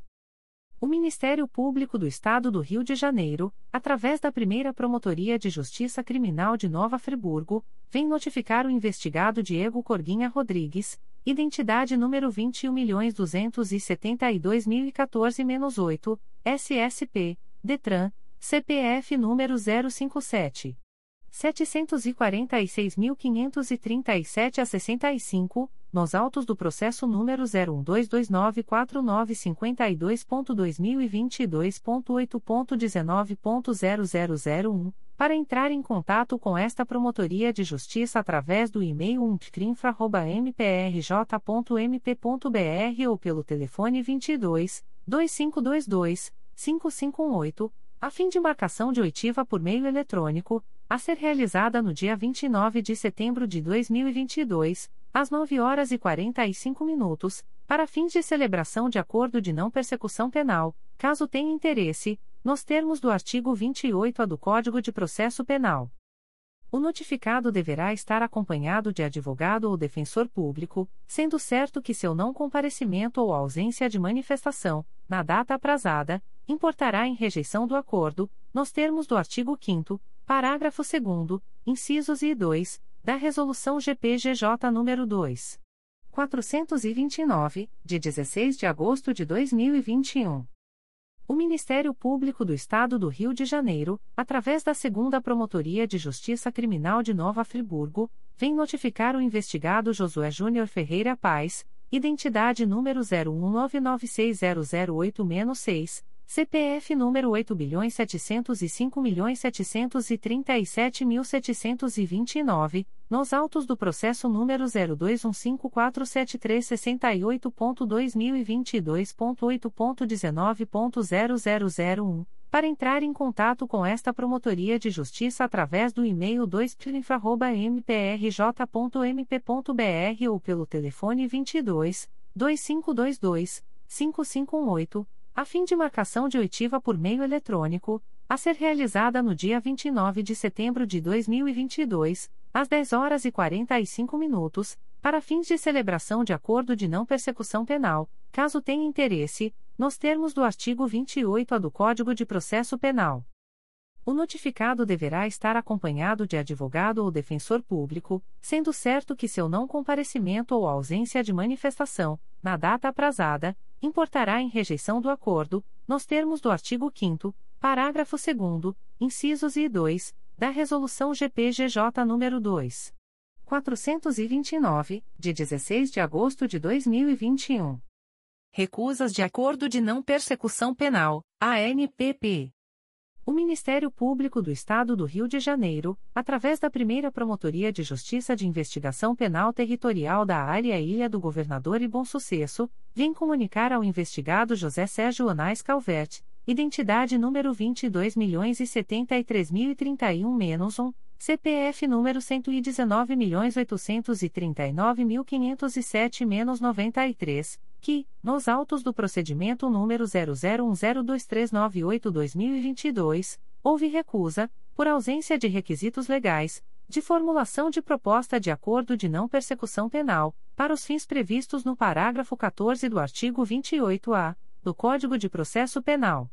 O Ministério Público do Estado do Rio de Janeiro, através da primeira Promotoria de Justiça Criminal de Nova Friburgo, vem notificar o investigado Diego Corguinha Rodrigues, identidade número 21.272.014-8, SSP, DETRAN, CPF número 057. 746.537 a 65, nos autos do processo número 0122949522.2022.8.19.0001, para entrar em contato com esta Promotoria de Justiça através do e-mail umptrinfra.mprj.mp.br ou pelo telefone 22 2522 5518, a fim de marcação de oitiva por meio eletrônico, a ser realizada no dia 29 de setembro de 2022, às 9 horas e 45 minutos, para fins de celebração de acordo de não persecução penal, caso tenha interesse, nos termos do artigo 28-A do Código de Processo Penal. O notificado deverá estar acompanhado de advogado ou defensor público, sendo certo que seu não comparecimento ou ausência de manifestação, na data aprazada, importará em rejeição do acordo, nos termos do artigo 5 Parágrafo 2 incisos e 2, da Resolução GPGJ nº 2. 429, de 16 de agosto de 2021. O Ministério Público do Estado do Rio de Janeiro, através da Segunda Promotoria de Justiça Criminal de Nova Friburgo, vem notificar o investigado Josué Júnior Ferreira Paz, identidade número 01996008-6, CPF número 8.705.737.729, nos autos do processo número 02154368.2022.8.19.0001, para entrar em contato com esta Promotoria de Justiça através do e-mail 2plinfra.mprj.mp.br ou pelo telefone 22 2522 5518 a fim de marcação de oitiva por meio eletrônico, a ser realizada no dia 29 de setembro de 2022, às 10 horas e 45 minutos, para fins de celebração de acordo de não persecução penal, caso tenha interesse, nos termos do artigo 28-A do Código de Processo Penal. O notificado deverá estar acompanhado de advogado ou defensor público, sendo certo que seu não comparecimento ou ausência de manifestação, na data aprazada, importará em rejeição do acordo, nos termos do artigo 5 parágrafo 2 incisos e 2, da Resolução GPGJ nº 2. 429, de 16 de agosto de 2021. Recusas de Acordo de Não Persecução Penal, ANPP. O Ministério Público do Estado do Rio de Janeiro, através da primeira Promotoria de Justiça de Investigação Penal Territorial da Área Ilha do Governador e Bom Sucesso, vem comunicar ao investigado José Sérgio Anais Calvert, identidade número 22.073.031-1, CPF número 119.839.507-93, que, nos autos do procedimento número 00102398-2022, houve recusa, por ausência de requisitos legais, de formulação de proposta de acordo de não persecução penal, para os fins previstos no parágrafo 14 do artigo 28-A do Código de Processo Penal.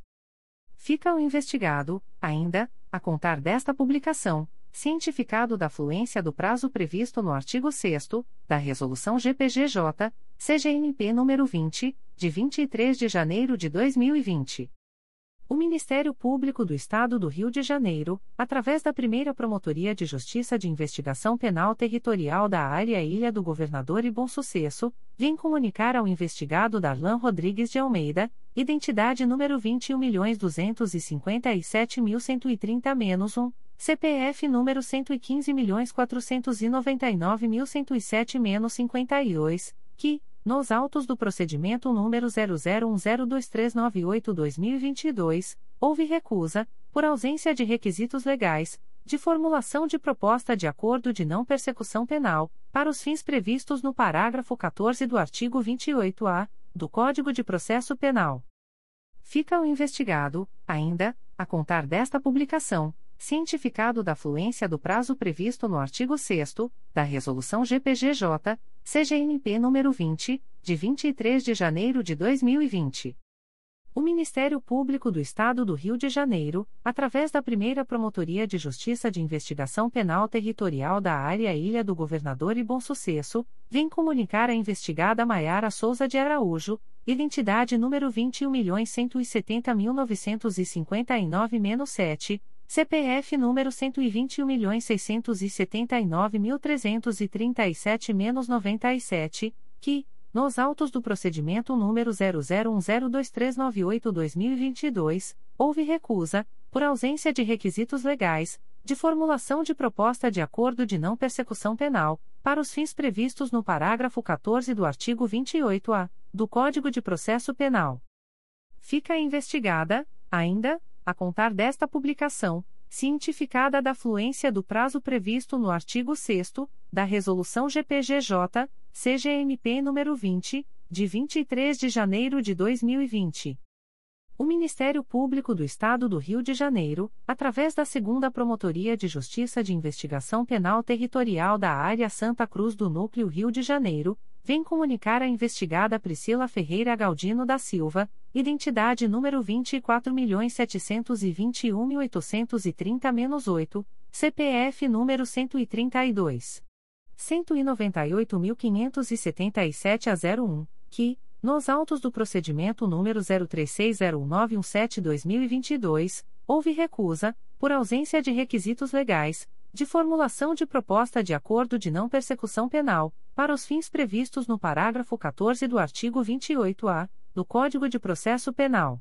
Fica o investigado, ainda, a contar desta publicação cientificado da fluência do prazo previsto no artigo 6 da Resolução GPGJ, CGNP nº 20, de 23 de janeiro de 2020. O Ministério Público do Estado do Rio de Janeiro, através da primeira Promotoria de Justiça de Investigação Penal Territorial da Área Ilha do Governador e Bom Sucesso, vem comunicar ao investigado Darlan Rodrigues de Almeida, identidade número 21.257.130-1, CPF número 115.499.107-52, que, nos autos do procedimento número 00102398-2022, houve recusa, por ausência de requisitos legais, de formulação de proposta de acordo de não persecução penal, para os fins previstos no parágrafo 14 do artigo 28-A do Código de Processo Penal. Fica o investigado, ainda, a contar desta publicação cientificado da fluência do prazo previsto no artigo 6 da Resolução GPGJ, CGNP nº 20, de 23 de janeiro de 2020. O Ministério Público do Estado do Rio de Janeiro, através da primeira Promotoria de Justiça de Investigação Penal Territorial da Área Ilha do Governador e Bom Sucesso, vem comunicar a investigada Maiara Souza de Araújo, identidade número 21.159.959-7, CPF número 121.679.337-97, que, nos autos do procedimento número 00102398-2022, houve recusa, por ausência de requisitos legais, de formulação de proposta de acordo de não persecução penal, para os fins previstos no parágrafo 14 do artigo 28-A do Código de Processo Penal. Fica investigada, ainda, a contar desta publicação, cientificada da fluência do prazo previsto no artigo 6 da Resolução GPGJ, CGMP nº 20, de 23 de janeiro de 2020. O Ministério Público do Estado do Rio de Janeiro, através da Segunda Promotoria de Justiça de Investigação Penal Territorial da Área Santa Cruz do Núcleo Rio de Janeiro, vem comunicar a investigada Priscila Ferreira Galdino da Silva, identidade número 24.721.830-8, CPF número 132. 198.577 a 01, que, nos autos do procedimento número 03601917-2022, houve recusa, por ausência de requisitos legais, de formulação de proposta de acordo de não persecução penal, para os fins previstos no parágrafo 14 do artigo 28-A do Código de Processo Penal.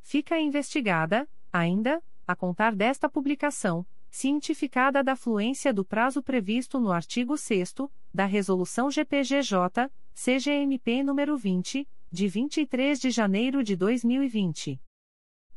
Fica investigada, ainda, a contar desta publicação, cientificada da fluência do prazo previsto no artigo 6 da Resolução GPGJ, CGMP nº 20, de 23 de janeiro de 2020.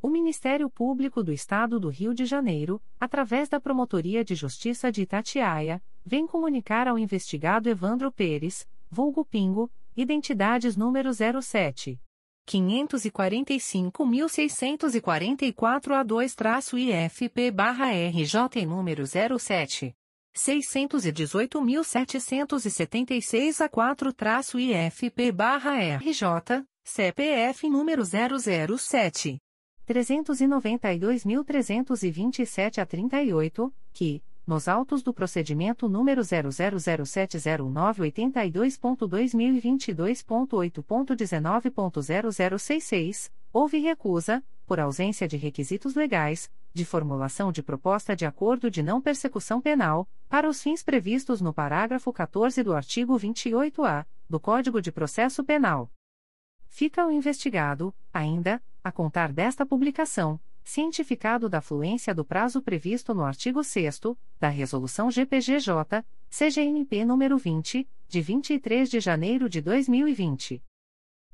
O Ministério Público do Estado do Rio de Janeiro, através da Promotoria de Justiça de Itatiaia, vem comunicar ao investigado Evandro Pérez, vulgo Pingo, identidades número 07. 545.644 a 2-IFP-RJ e número 07. 618.776 a 4-IFP-RJ, CPF número 007. 392.327 a 38, que, nos autos do procedimento número 000709882.2022.8.19.0066, houve recusa, por ausência de requisitos legais, de formulação de proposta de acordo de não persecução penal, para os fins previstos no parágrafo 14 do artigo 28-A do Código de Processo Penal. Fica o investigado, ainda, a contar desta publicação, cientificado da fluência do prazo previsto no artigo 6 da Resolução GPGJ, CGNP nº 20, de 23 de janeiro de 2020.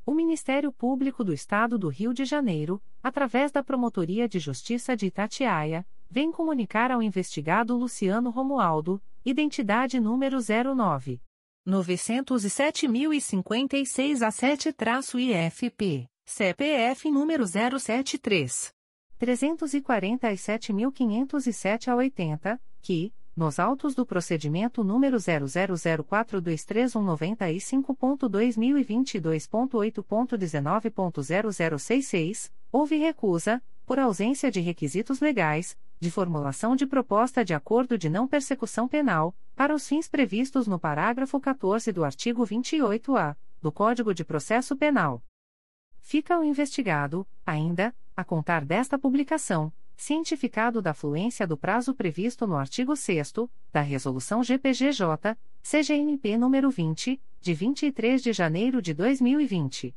O Ministério Público do Estado do Rio de Janeiro, através da Promotoria de Justiça de Itatiaia, vem comunicar ao investigado Luciano Romualdo, identidade número 09 907.056 a 7-IFP, CPF número 073. 347.507 a 80, que, nos autos do procedimento número 000423195.2022.8.19.0066, houve recusa, por ausência de requisitos legais, de formulação de proposta de acordo de não persecução penal, para os fins previstos no parágrafo 14 do artigo 28-A do Código de Processo Penal. Fica o investigado, ainda, a contar desta publicação, cientificado da fluência do prazo previsto no artigo 6 da Resolução GPGJ, CGNP nº 20, de 23 de janeiro de 2020.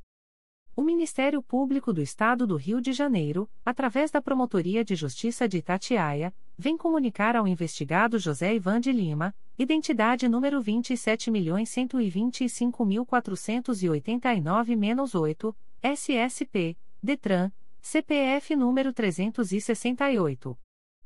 O Ministério Público do Estado do Rio de Janeiro, através da Promotoria de Justiça de Itatiaia, vem comunicar ao investigado José Ivan de Lima, identidade número 27.125.489-8, SSP, DETRAN, CPF número 368.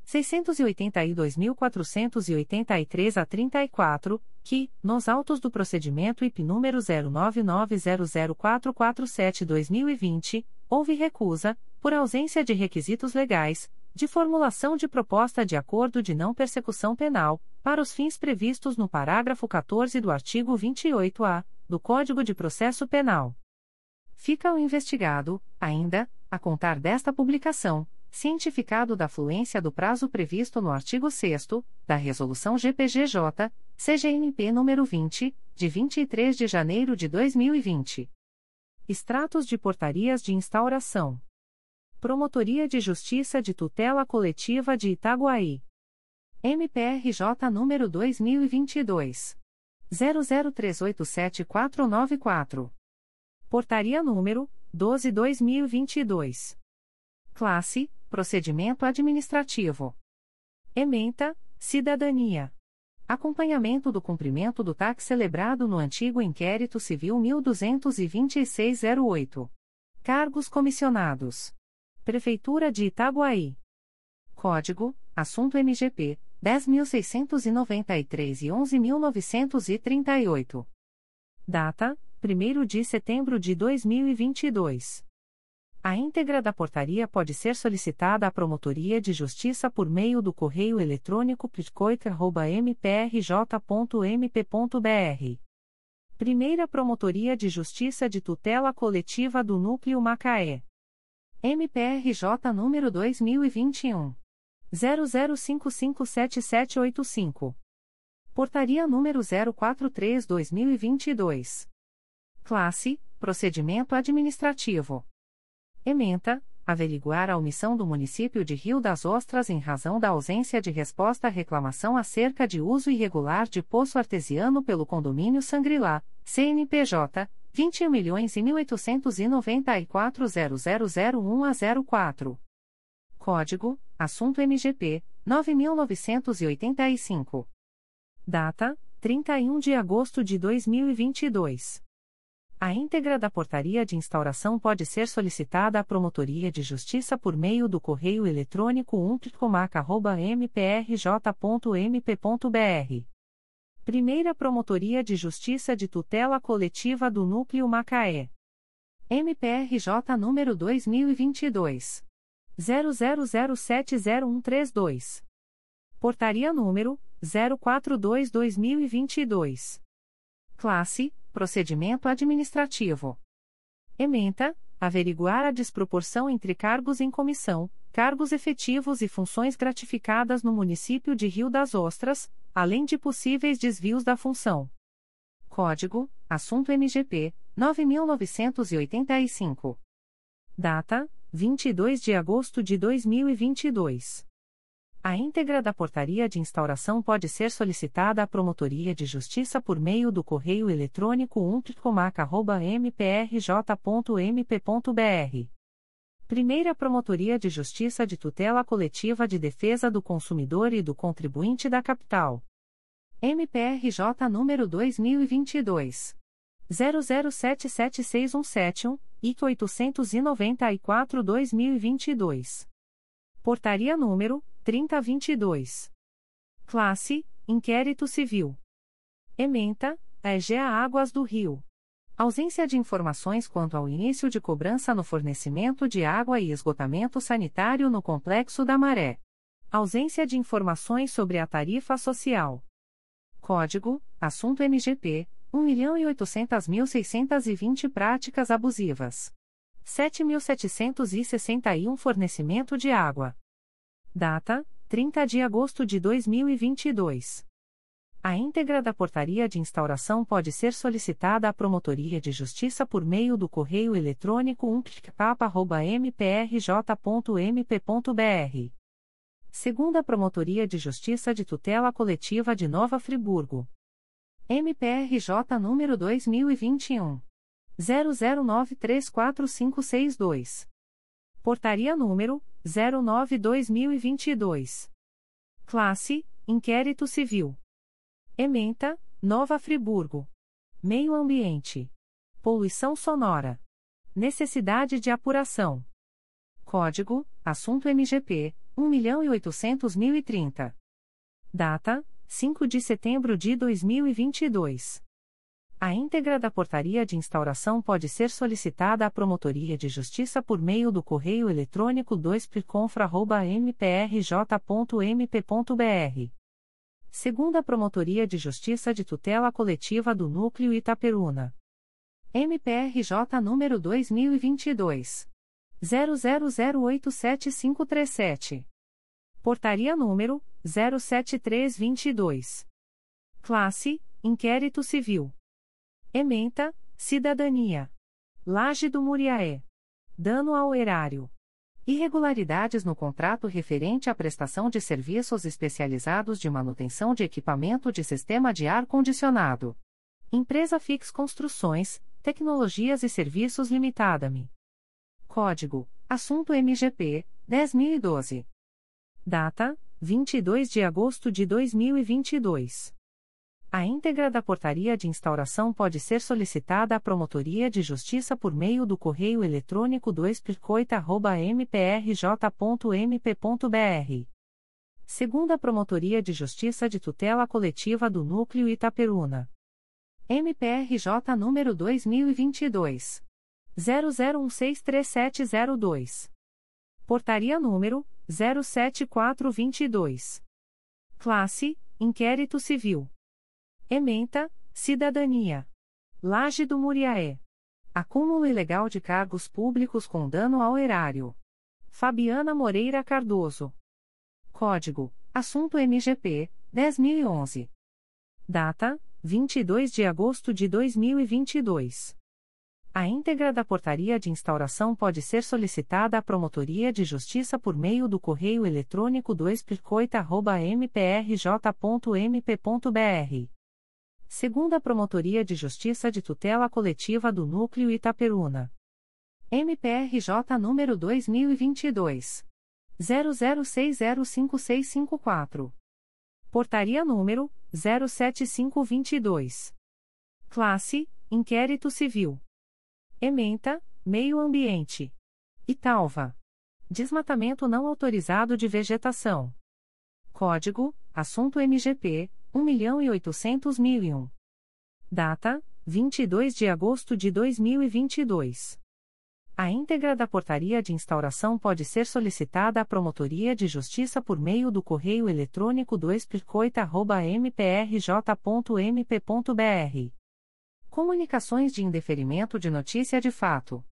682.483 a 34, que, nos autos do procedimento IP número 09900447-2020, houve recusa, por ausência de requisitos legais, de formulação de proposta de acordo de não persecução penal, para os fins previstos no parágrafo 14 do artigo 28-A do Código de Processo Penal. Fica o investigado, ainda, a contar desta publicação, cientificado da fluência do prazo previsto no artigo 6 da Resolução GPGJ, CGNP nº 20, de 23 de janeiro de 2020. Extratos de portarias de instauração. Promotoria de Justiça de Tutela Coletiva de Itaguaí. MPRJ número 2022 00387494. Portaria número 12/2022. Classe: Procedimento Administrativo. Ementa: Cidadania. Acompanhamento do cumprimento do TAC celebrado no antigo Inquérito Civil 122608. Cargos comissionados. Prefeitura de Itaguaí. Código: Assunto MGP 10.693 e 11.938. Data: 1 de setembro de 2022. A íntegra da portaria pode ser solicitada à Promotoria de Justiça por meio do correio eletrônico pitcoit.mprj.mp.br. Primeira Promotoria de Justiça de Tutela Coletiva do Núcleo Macaé. MPRJ número 2021. 00557785. Portaria número 043-2022. Classe: Procedimento Administrativo. Ementa: averiguar a omissão do município de Rio das Ostras em razão da ausência de resposta à reclamação acerca de uso irregular de poço artesiano pelo condomínio Sangrilá, CNPJ, 21.894.00001 a 04. Código: Assunto MGP 9985. Data: 31 de agosto de 2022. A íntegra da portaria de instauração pode ser solicitada à Promotoria de Justiça por meio do correio eletrônico umptcomac.mprj.mp.br. Primeira Promotoria de Justiça de Tutela Coletiva do Núcleo Macaé. MPRJ número 2022. 00070132. Portaria número 042-2022. Classe: Procedimento Administrativo. Ementa: averiguar a desproporção entre cargos em comissão, cargos efetivos e funções gratificadas no município de Rio das Ostras, além de possíveis desvios da função. Código: Assunto MGP 9985. Data: 22 de agosto de 2022. A íntegra da portaria de instauração pode ser solicitada à Promotoria de Justiça por meio do correio eletrônico umtricomac.mprj.mp.br. Primeira Promotoria de Justiça de Tutela Coletiva de Defesa do Consumidor e do Contribuinte da Capital. MPRJ número 2022. 00776171, IC 894-2022. Portaria número 3022. Classe: Inquérito Civil. Ementa: EGEA Águas do Rio. Ausência de informações quanto ao início de cobrança no fornecimento de água e esgotamento sanitário no Complexo da Maré. Ausência de informações sobre a tarifa social. Código: Assunto MGP 1.800.620 práticas abusivas. 7.761 Fornecimento de água. Data: 30 de agosto de 2022. A íntegra da portaria de instauração pode ser solicitada à Promotoria de Justiça por meio do correio eletrônico umptcpap.mprj.mp.br. Segunda Promotoria de Justiça de Tutela Coletiva de Nova Friburgo. MPRJ número 2021 00934562. Portaria número 09/2022. Classe: Inquérito Civil. Ementa: Nova Friburgo. Meio Ambiente. Poluição sonora. Necessidade de apuração. Código: Assunto MGP 1.800.030. Data: 5 de setembro de 2022. A íntegra da portaria de instauração pode ser solicitada à Promotoria de Justiça por meio do correio eletrônico 2pconfra.mprj.mp.br. Segunda Promotoria de Justiça de Tutela Coletiva do Núcleo Itaperuna. MPRJ número 2022. 00087537. Portaria número 07322. Classe: Inquérito Civil. Ementa, Cidadania. Laje do Muriaé. Dano ao erário. Irregularidades no contrato referente à prestação de serviços especializados de manutenção de equipamento de sistema de ar-condicionado. Empresa Fix Construções, Tecnologias e Serviços Limitada-me. Código: Assunto MGP 10012. Data: 22 de agosto de 2022. A íntegra da portaria de instauração pode ser solicitada à Promotoria de Justiça por meio do correio eletrônico 2pircoita.mprj.mp.br. Segunda Promotoria de Justiça de Tutela Coletiva do Núcleo Itaperuna. MPRJ número 2022. 00163702. Portaria número 07422. Classe: Inquérito Civil. Ementa, Cidadania. Laje do Muriaé. Acúmulo ilegal de cargos públicos com dano ao erário. Fabiana Moreira Cardoso. Código: Assunto MGP 10011. Data: 22 de agosto de 2022. A íntegra da portaria de instauração pode ser solicitada à Promotoria de Justiça por meio do correio eletrônico 2pircoita.mprj.mp.br segunda Promotoria de Justiça de Tutela Coletiva do Núcleo Itaperuna. MPRJ número 2022 00605654. Portaria número 07522. Classe: Inquérito Civil. Ementa: Meio Ambiente. Italva. Desmatamento não autorizado de vegetação. Código: Assunto MGP 1.800.001. Data: 22 de agosto de 2022. A íntegra da portaria de instauração pode ser solicitada à Promotoria de Justiça por meio do correio eletrônico 2pircoita.mprj.mp.br. Comunicações de indeferimento de notícia de fato.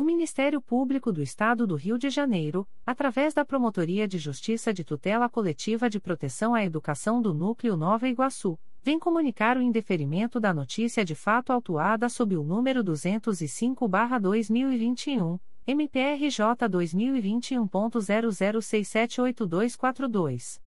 O Ministério Público do Estado do Rio de Janeiro, através da Promotoria de Justiça de Tutela Coletiva de Proteção à Educação do Núcleo Nova Iguaçu, vem comunicar o indeferimento da notícia de fato autuada sob o número 205-2021, MPRJ 2021.00678242.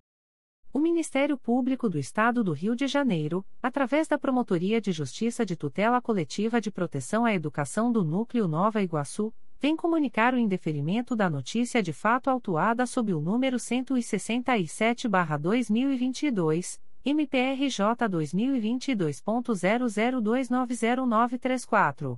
O Ministério Público do Estado do Rio de Janeiro, através da Promotoria de Justiça de Tutela Coletiva de Proteção à Educação do Núcleo Nova Iguaçu, vem comunicar o indeferimento da notícia de fato autuada sob o número 167-2022, MPRJ 2022.00290934.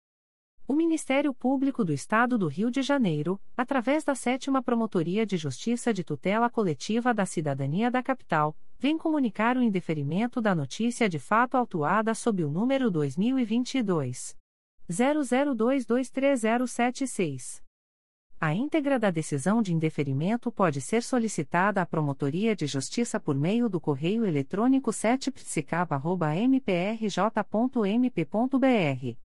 O Ministério Público do Estado do Rio de Janeiro, através da Sétima Promotoria de Justiça de Tutela Coletiva da Cidadania da Capital, vem comunicar o indeferimento da notícia de fato autuada sob o número 2022 00223076. A íntegra da decisão de indeferimento pode ser solicitada à Promotoria de Justiça por meio do correio eletrônico 7psicapa.mprj.mp.br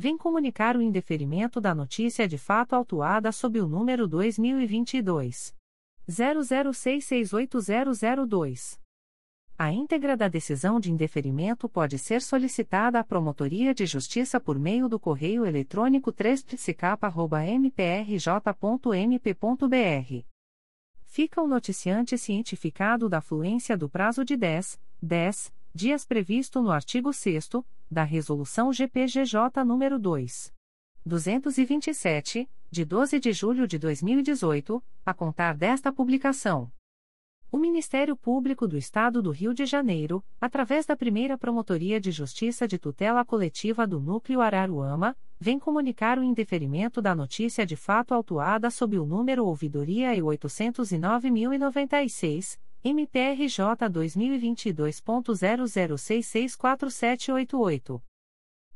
vem comunicar o indeferimento da notícia de fato autuada sob o número 2022 00668002. A íntegra da decisão de indeferimento pode ser solicitada à Promotoria de Justiça por meio do correio eletrônico 3psicapa.mprj.mp.br fica o noticiante cientificado da fluência do prazo de 10, 10 dias previsto no artigo 6 da Resolução GPGJ nº 2. 227, de 12 de julho de 2018, a contar desta publicação. O Ministério Público do Estado do Rio de Janeiro, através da primeira Promotoria de Justiça de Tutela Coletiva do Núcleo Araruama, vem comunicar o indeferimento da notícia de fato autuada sob o número Ouvidoria e 809.096, MPRJ 2022.00664788.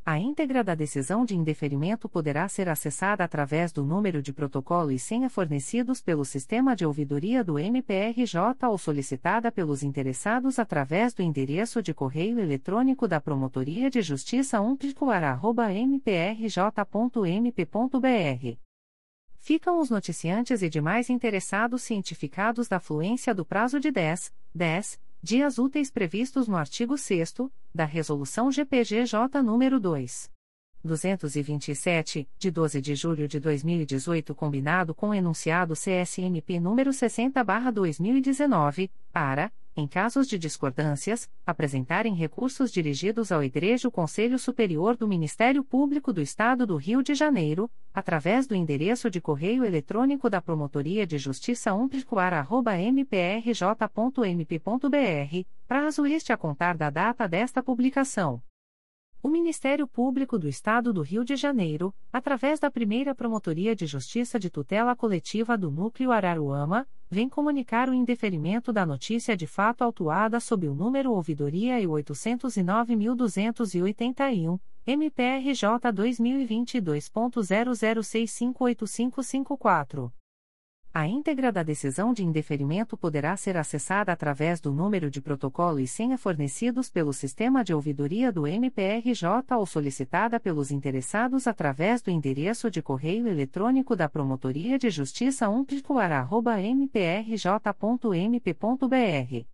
A íntegra da decisão de indeferimento poderá ser acessada através do número de protocolo e senha fornecidos pelo sistema de ouvidoria do MPRJ ou solicitada pelos interessados através do endereço de correio eletrônico da Promotoria de Justiça umplicoar.mprj.mp.br. Ficam os noticiantes e demais interessados cientificados da fluência do prazo de 10, 10 dias úteis previstos no artigo 6 da Resolução GPGJ nº 2. 227, de 12 de julho de 2018, combinado com o enunciado CSNP número 60/2019, para em casos de discordâncias, apresentarem recursos dirigidos ao Igreja Conselho Superior do Ministério Público do Estado do Rio de Janeiro, através do endereço de correio eletrônico da Promotoria de Justiça umplicoar.mprj.mp.br, prazo este a contar da data desta publicação. O Ministério Público do Estado do Rio de Janeiro, através da primeira Promotoria de Justiça de Tutela Coletiva do Núcleo Araruama, vem comunicar o indeferimento da notícia de fato autuada sob o número Ouvidoria e 809.281, MPRJ 2022.00658554. A íntegra da decisão de indeferimento poderá ser acessada através do número de protocolo e senha fornecidos pelo sistema de ouvidoria do MPRJ ou solicitada pelos interessados através do endereço de correio eletrônico da Promotoria de Justiça umplicoar.mprj.mp.br.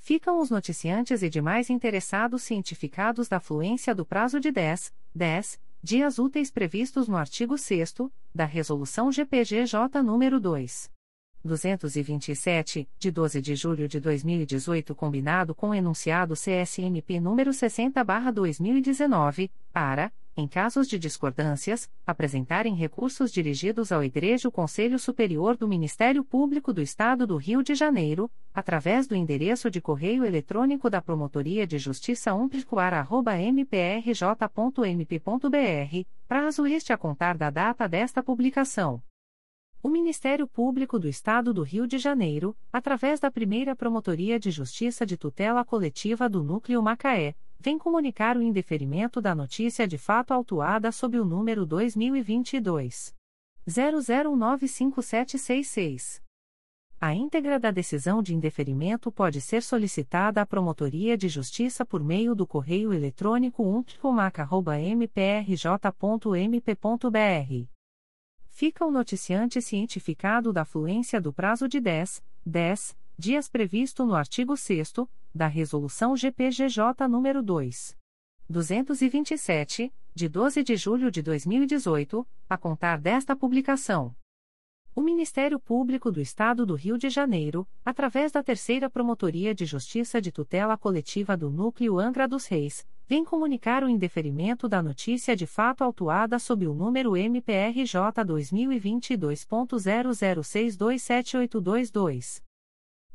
Ficam os noticiantes e demais interessados cientificados da fluência do prazo de 10, 10 dias úteis previstos no artigo 6 da Resolução GPGJ nº 2. 227, de 12 de julho de 2018, combinado com o enunciado CSMP número 60/2019, para em casos de discordâncias, apresentarem recursos dirigidos ao Igreja Conselho Superior do Ministério Público do Estado do Rio de Janeiro, através do endereço de correio eletrônico da Promotoria de Justiça umplicoar.mprj.mp.br, prazo este a contar da data desta publicação. O Ministério Público do Estado do Rio de Janeiro, através da primeira Promotoria de Justiça de Tutela Coletiva do Núcleo Macaé, vem comunicar o indeferimento da notícia de fato autuada sob o número 2022 00195766. A íntegra da decisão de indeferimento pode ser solicitada à Promotoria de Justiça por meio do correio eletrônico umpcomac.mprj.mp.br. Fica o noticiante cientificado da fluência do prazo de 10, 10 dias previsto no artigo 6 da Resolução GPGJ nº 2. 227, de 12 de julho de 2018, a contar desta publicação. O Ministério Público do Estado do Rio de Janeiro, através da Terceira Promotoria de Justiça de Tutela Coletiva do Núcleo Angra dos Reis, vem comunicar o indeferimento da notícia de fato autuada sob o número MPRJ 2022.00627822.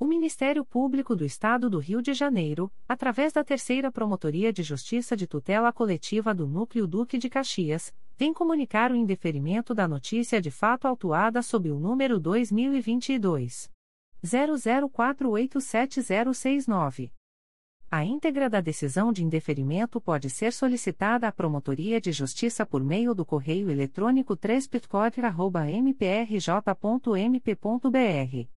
O Ministério Público do Estado do Rio de Janeiro, através da Terceira Promotoria de Justiça de Tutela Coletiva do Núcleo Duque de Caxias, vem comunicar o indeferimento da notícia de fato autuada sob o número 2022 00487069. A íntegra da decisão de indeferimento pode ser solicitada à Promotoria de Justiça por meio do correio eletrônico 3 mprj.mp.br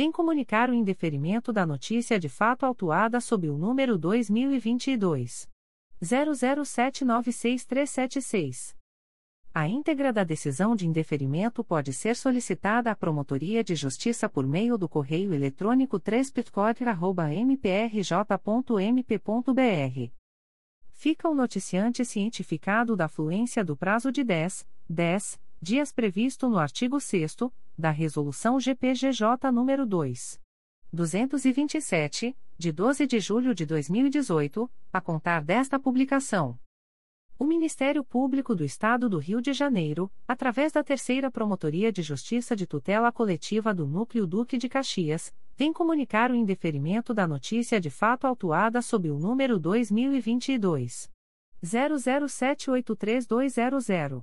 vem comunicar o indeferimento da notícia de fato autuada sob o número 2022 00796376. A íntegra da decisão de indeferimento pode ser solicitada à Promotoria de Justiça por meio do correio eletrônico 3 mprj.mp.br. Fica o noticiante cientificado da fluência do prazo de 10, 10 dias previsto no artigo 6 da Resolução GPGJ nº 2. 227, de 12 de julho de 2018, a contar desta publicação. O Ministério Público do Estado do Rio de Janeiro, através da Terceira Promotoria de Justiça de Tutela Coletiva do Núcleo Duque de Caxias, vem comunicar o indeferimento da notícia de fato autuada sob o número 2022 00783200.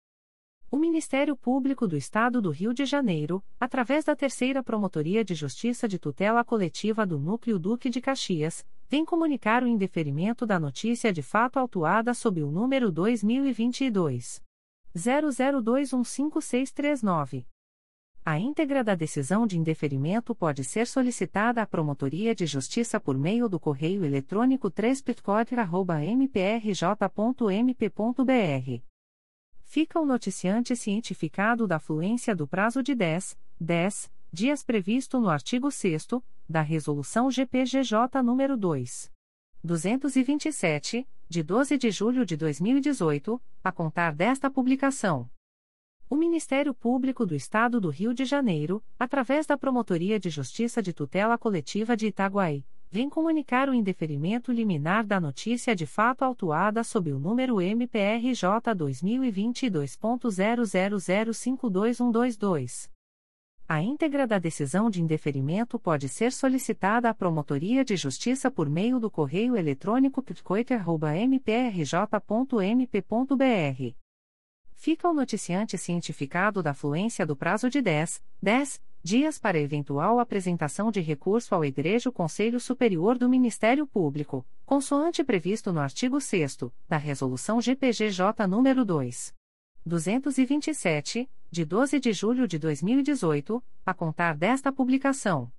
O Ministério Público do Estado do Rio de Janeiro, através da Terceira Promotoria de Justiça de Tutela Coletiva do Núcleo Duque de Caxias, vem comunicar o indeferimento da notícia de fato autuada sob o número 2022 00215639. A íntegra da decisão de indeferimento pode ser solicitada à Promotoria de Justiça por meio do correio eletrônico 3 mprj.mp.br. Fica o noticiante cientificado da fluência do prazo de 10, 10 dias previsto no artigo 6 da Resolução GPGJ nº 2. 227, de 12 de julho de 2018, a contar desta publicação. O Ministério Público do Estado do Rio de Janeiro, através da Promotoria de Justiça de Tutela Coletiva de Itaguaí, vem comunicar o indeferimento liminar da notícia de fato autuada sob o número MPRJ 2022.00052122. A íntegra da decisão de indeferimento pode ser solicitada à Promotoria de Justiça por meio do correio eletrônico pitcoiter.mprj.mp.br. Fica o noticiante cientificado da fluência do prazo de 10, 10 dias para eventual apresentação de recurso ao Egrejo Conselho Superior do Ministério Público, consoante previsto no artigo 6 da Resolução GPGJ nº 2. 227, de 12 de julho de 2018, a contar desta publicação.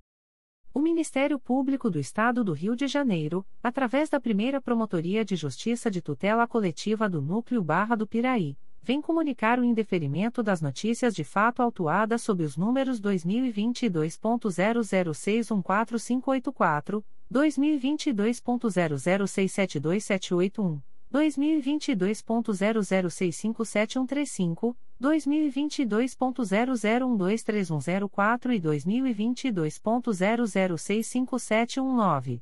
O Ministério Público do Estado do Rio de Janeiro, através da primeira Promotoria de Justiça de Tutela Coletiva do Núcleo Barra do Piraí, vem comunicar o indeferimento das notícias de fato autuadas sob os números 2022.00614584, 2022.00672781. 2022.00657135, 2022.00123104 e 2022.00657119.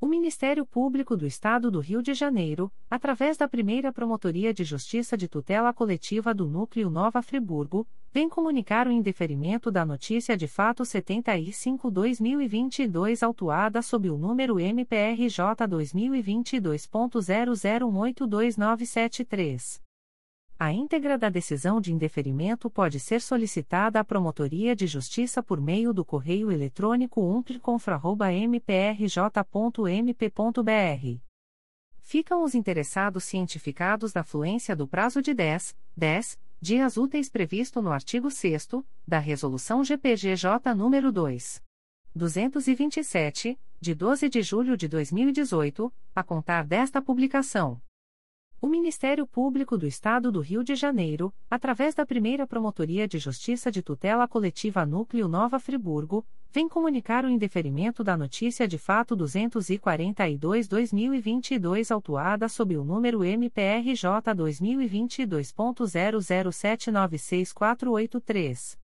O Ministério Público do Estado do Rio de Janeiro, através da primeira Promotoria de Justiça de Tutela Coletiva do Núcleo Nova Friburgo, vem comunicar o indeferimento da notícia de fato 75-2022 autuada sob o número MPRJ 2022.00182973. A íntegra da decisão de indeferimento pode ser solicitada à Promotoria de Justiça por meio do correio eletrônico umpliconfra.mprj.mp.br. Ficam os interessados cientificados da fluência do prazo de 10, 10 dias úteis previsto no artigo 6 da Resolução GPGJ nº 2. 227, de 12 de julho de 2018, a contar desta publicação. O Ministério Público do Estado do Rio de Janeiro, através da primeira Promotoria de Justiça de Tutela Coletiva Núcleo Nova Friburgo, vem comunicar o indeferimento da notícia de fato 242-2022 autuada sob o número MPRJ 2022.00796483.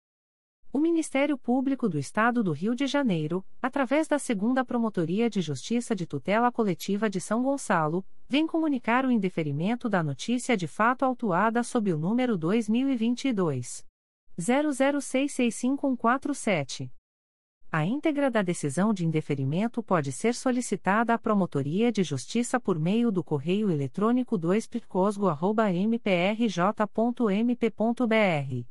O Ministério Público do Estado do Rio de Janeiro, através da Segunda Promotoria de Justiça de Tutela Coletiva de São Gonçalo, vem comunicar o indeferimento da notícia de fato autuada sob o número 2022 00665147. A íntegra da decisão de indeferimento pode ser solicitada à Promotoria de Justiça por meio do correio eletrônico 2picosgo.mprj.mp.br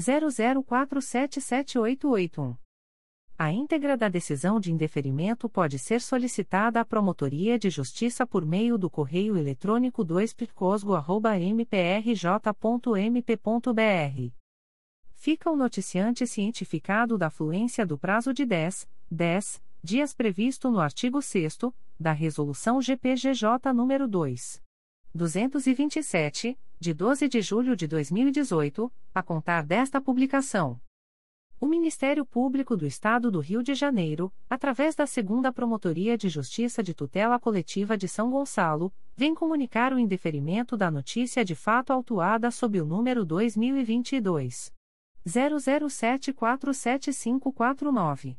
00477881. A íntegra da decisão de indeferimento pode ser solicitada à Promotoria de Justiça por meio do correio eletrônico 2picosgo.mprj.mp.br fica o noticiante cientificado da fluência do prazo de 10, 10 dias previsto no artigo 6 da Resolução GPGJ nº 2. 227, de 12 de julho de 2018, a contar desta publicação. O Ministério Público do Estado do Rio de Janeiro, através da Segunda Promotoria de Justiça de Tutela Coletiva de São Gonçalo, vem comunicar o indeferimento da notícia de fato autuada sob o número 2022 00747549.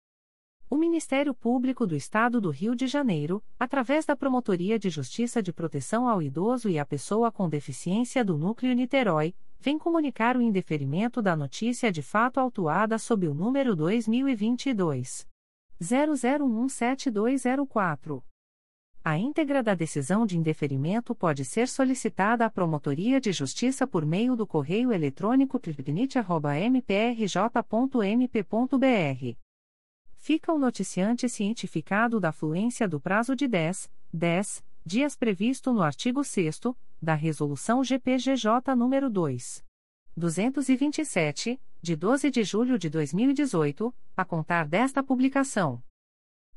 O Ministério Público do Estado do Rio de Janeiro, através da Promotoria de Justiça de Proteção ao Idoso e à Pessoa com Deficiência do Núcleo Niterói, vem comunicar o indeferimento da notícia de fato autuada sob o número 2022 00172204. A íntegra da decisão de indeferimento pode ser solicitada à Promotoria de Justiça por meio do correio eletrônico tribunite.mprj.mp.br. Fica o noticiante cientificado da fluência do prazo de 10, 10 dias previsto no artigo 6 da Resolução GPGJ nº 2. 227, de 12 de julho de 2018, a contar desta publicação.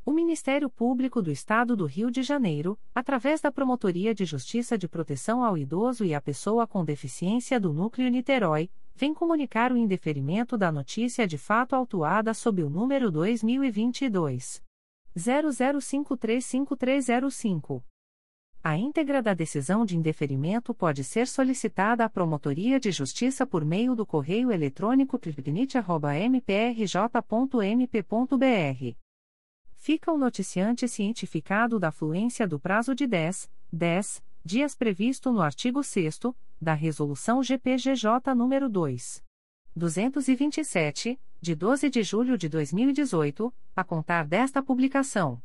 O Ministério Público do Estado do Rio de Janeiro, através da Promotoria de Justiça de Proteção ao Idoso e à Pessoa com Deficiência do Núcleo Niterói, vem comunicar o indeferimento da notícia de fato autuada sob o número 2022 00535305. A íntegra da decisão de indeferimento pode ser solicitada à Promotoria de Justiça por meio do correio eletrônico tribunite.mprj.mp.br fica o noticiante cientificado da fluência do prazo de 10, 10 dias previsto no artigo 6 da Resolução GPGJ nº 2. 227, de 12 de julho de 2018, a contar desta publicação.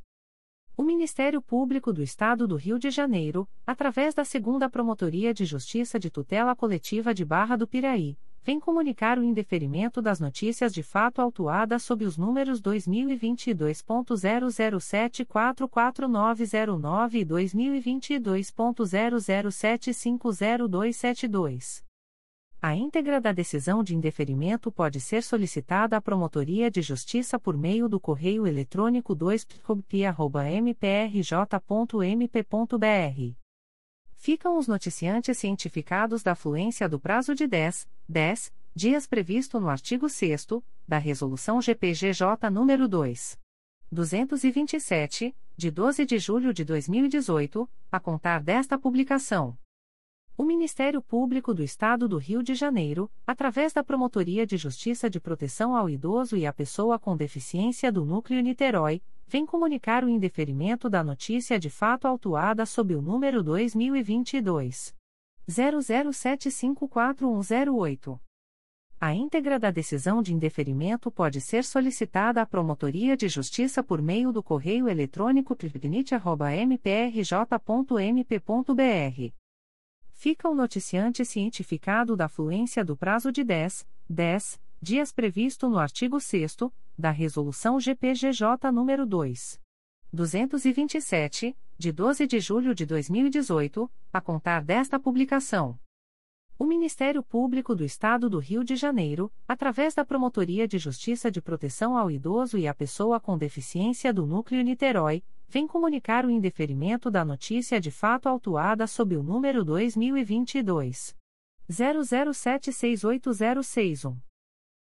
O Ministério Público do Estado do Rio de Janeiro, através da Segunda Promotoria de Justiça de Tutela Coletiva de Barra do Piraí, vem comunicar o indeferimento das notícias de fato autuadas sob os números 2022.00744909 e 2022.00750272. A íntegra da decisão de indeferimento pode ser solicitada à Promotoria de Justiça por meio do correio eletrônico 2pcomp.mprj.mp.br ficam os noticiantes cientificados da fluência do prazo de 10, 10 dias previsto no artigo 6 da Resolução GPGJ nº 2. 227, de 12 de julho de 2018, a contar desta publicação. O Ministério Público do Estado do Rio de Janeiro, através da Promotoria de Justiça de Proteção ao Idoso e à Pessoa com Deficiência do Núcleo Niterói, vem comunicar o indeferimento da notícia de fato autuada sob o número 2022 00754108. A íntegra da decisão de indeferimento pode ser solicitada à Promotoria de Justiça por meio do correio eletrônico tribunite.mprj.mp.br fica o noticiante cientificado da fluência do prazo de 10, 10 dias previsto no artigo 6 da Resolução GPGJ nº 2. 227, de 12 de julho de 2018, a contar desta publicação. O Ministério Público do Estado do Rio de Janeiro, através da Promotoria de Justiça de Proteção ao Idoso e à Pessoa com Deficiência do Núcleo Niterói, vem comunicar o indeferimento da notícia de fato autuada sob o número 2022 00768061.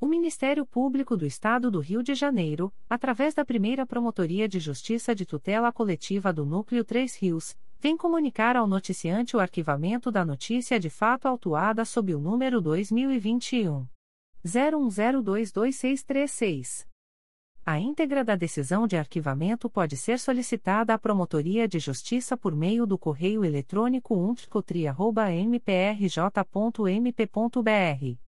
O Ministério Público do Estado do Rio de Janeiro, através da primeira Promotoria de Justiça de Tutela Coletiva do Núcleo 3 Rios, vem comunicar ao noticiante o arquivamento da notícia de fato autuada sob o número 2021. 01022636. A íntegra da decisão de arquivamento pode ser solicitada à Promotoria de Justiça por meio do correio eletrônico umptcotri.mprj.mp.br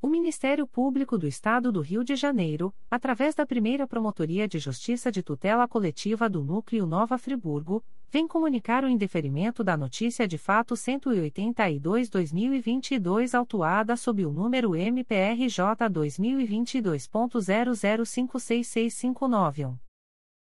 O Ministério Público do Estado do Rio de Janeiro, através da primeira Promotoria de Justiça de Tutela Coletiva do Núcleo Nova Friburgo, vem comunicar o indeferimento da notícia de fato 182-2022 autuada sob o número MPRJ 2022.00566659.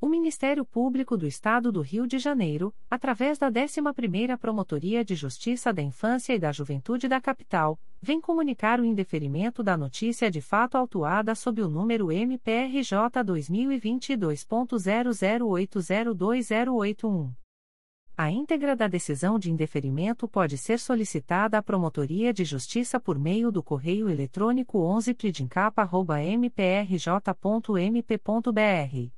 O Ministério Público do Estado do Rio de Janeiro, através da 11ª Promotoria de Justiça da Infância e da Juventude da Capital, vem comunicar o indeferimento da notícia de fato autuada sob o número MPRJ 2022.00802081. A íntegra da decisão de indeferimento pode ser solicitada à Promotoria de Justiça por meio do correio eletrônico 11pridincapa.mprj.mp.br.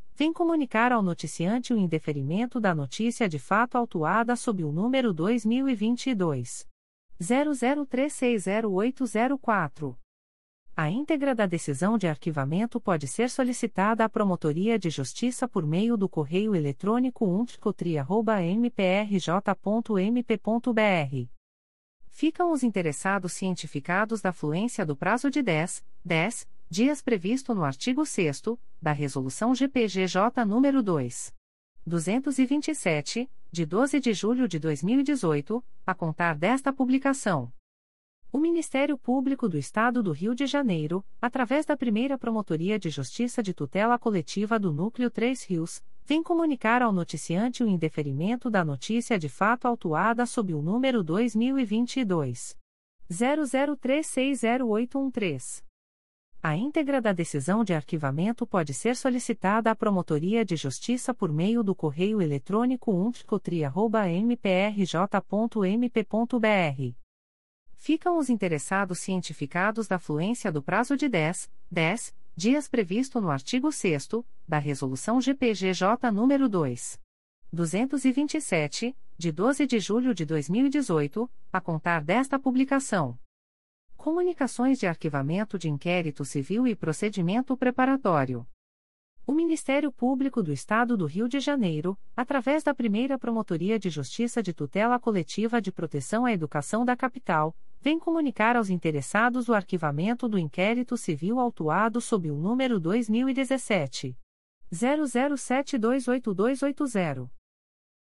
vem comunicar ao noticiante o indeferimento da notícia de fato autuada sob o número 2022. 00360804. A íntegra da decisão de arquivamento pode ser solicitada à Promotoria de Justiça por meio do correio eletrônico umptcotri.mprj.mp.br ficam os interessados cientificados da fluência do prazo de 10, 10 dias previsto no artigo 6 da Resolução GPGJ nº 2. 227, de 12 de julho de 2018, a contar desta publicação. O Ministério Público do Estado do Rio de Janeiro, através da primeira Promotoria de Justiça de Tutela Coletiva do Núcleo 3 Rios, vem comunicar ao noticiante o indeferimento da notícia de fato autuada sob o número 2022 00360813. A íntegra da decisão de arquivamento pode ser solicitada à Promotoria de Justiça por meio do correio eletrônico umptcotri.mprj.mp.br. Ficam os interessados cientificados da fluência do prazo de 10, 10 dias previsto no artigo 6 da Resolução GPGJ nº 2. 227, de 12 de julho de 2018, a contar desta publicação. Comunicações de arquivamento de inquérito civil e procedimento preparatório. O Ministério Público do Estado do Rio de Janeiro, através da primeira Promotoria de Justiça de Tutela Coletiva de Proteção à Educação da Capital, vem comunicar aos interessados o arquivamento do inquérito civil autuado sob o número 2017 00728280.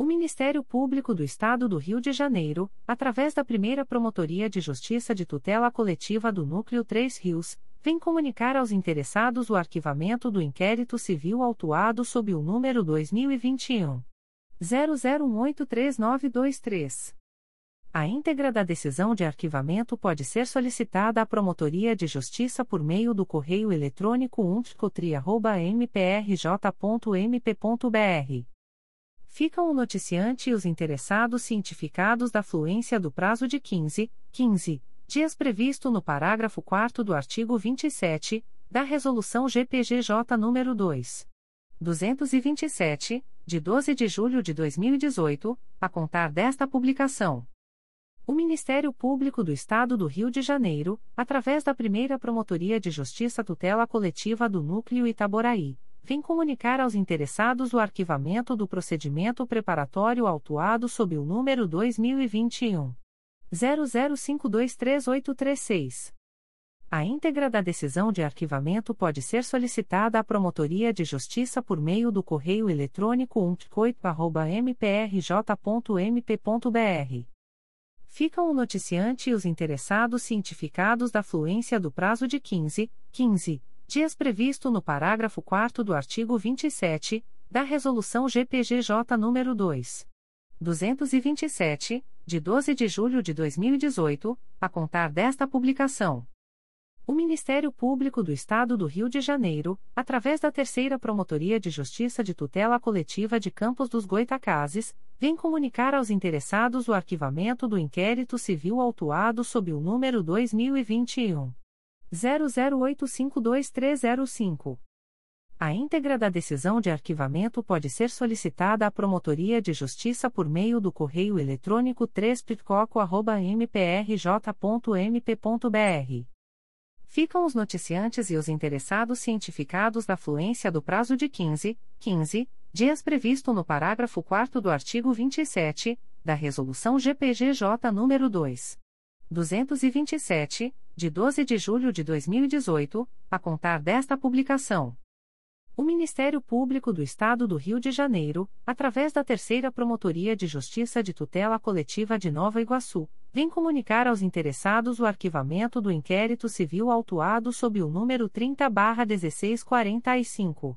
O Ministério Público do Estado do Rio de Janeiro, através da primeira Promotoria de Justiça de Tutela Coletiva do Núcleo 3 Rios, vem comunicar aos interessados o arquivamento do inquérito civil autuado sob o número 2021. 00183923. A íntegra da decisão de arquivamento pode ser solicitada à Promotoria de Justiça por meio do correio eletrônico umptcotri.mprj.mp.br. Ficam o noticiante e os interessados cientificados da fluência do prazo de 15, 15 dias previsto no parágrafo 4 do artigo 27 da Resolução GPGJ nº 2. 227, de 12 de julho de 2018, a contar desta publicação. O Ministério Público do Estado do Rio de Janeiro, através da primeira Promotoria de Justiça Tutela Coletiva do Núcleo Itaboraí, vem comunicar aos interessados o arquivamento do procedimento preparatório autuado sob o número 2021. 00523836. A íntegra da decisão de arquivamento pode ser solicitada à Promotoria de Justiça por meio do correio eletrônico umpcoito.mprj.mp.br. Ficam o noticiante e os interessados cientificados da fluência do prazo de 15, 15 dias previsto no parágrafo 4 do artigo 27 da Resolução GPGJ nº 2. 227, de 12 de julho de 2018, a contar desta publicação. O Ministério Público do Estado do Rio de Janeiro, através da Terceira Promotoria de Justiça de Tutela Coletiva de Campos dos Goitacazes, vem comunicar aos interessados o arquivamento do inquérito civil autuado sob o número 2021 00852305. A íntegra da decisão de arquivamento pode ser solicitada à Promotoria de Justiça por meio do correio eletrônico 3 mprj.mp.br ficam os noticiantes e os interessados cientificados da fluência do prazo de 15, 15 dias previsto no parágrafo 4 do artigo 27 da Resolução GPGJ nº 2. 227, de 12 de julho de 2018, a contar desta publicação. O Ministério Público do Estado do Rio de Janeiro, através da Terceira Promotoria de Justiça de Tutela Coletiva de Nova Iguaçu, vem comunicar aos interessados o arquivamento do inquérito civil autuado sob o número 30-1645.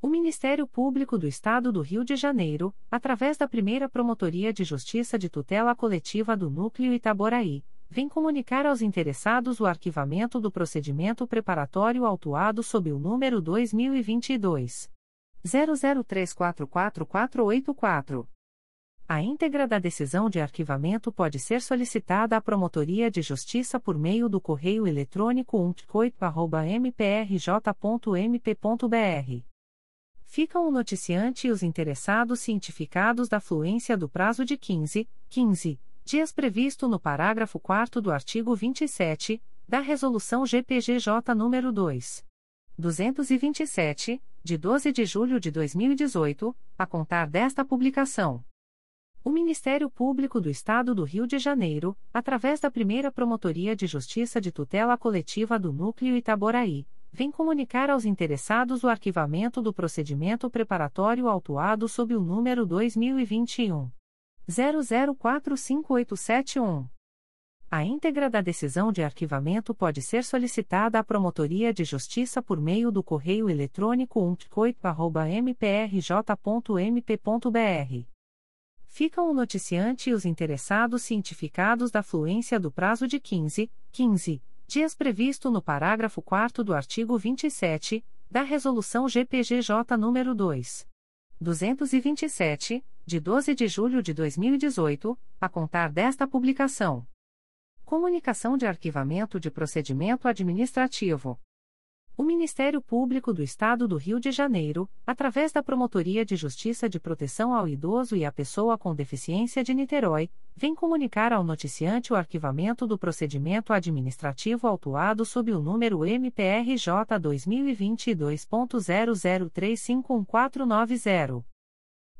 O Ministério Público do Estado do Rio de Janeiro, através da primeira Promotoria de Justiça de Tutela Coletiva do Núcleo Itaboraí, vem comunicar aos interessados o arquivamento do procedimento preparatório autuado sob o número 2022. 00344484. A íntegra da decisão de arquivamento pode ser solicitada à Promotoria de Justiça por meio do correio eletrônico umpcoito.mprj.mp.br. Ficam o noticiante e os interessados cientificados da fluência do prazo de 15, 15 dias previsto no parágrafo 4 do artigo 27 da Resolução GPGJ nº 2. 227, de 12 de julho de 2018, a contar desta publicação. O Ministério Público do Estado do Rio de Janeiro, através da primeira Promotoria de Justiça de Tutela Coletiva do Núcleo Itaboraí, vem comunicar aos interessados o arquivamento do procedimento preparatório autuado sob o número 2021. 00458771. A íntegra da decisão de arquivamento pode ser solicitada à Promotoria de Justiça por meio do correio eletrônico umpcoito.mprj.mp.br ficam o noticiante e os interessados cientificados da fluência do prazo de 15, 15 dias previsto no parágrafo 4 do artigo 27 da Resolução GPGJ nº 2. 227, de 12 de julho de 2018, a contar desta publicação. Comunicação de arquivamento de procedimento administrativo. O Ministério Público do Estado do Rio de Janeiro, através da Promotoria de Justiça de Proteção ao Idoso e à Pessoa com Deficiência de Niterói, vem comunicar ao noticiante o arquivamento do procedimento administrativo autuado sob o número MPRJ 2022.00351490.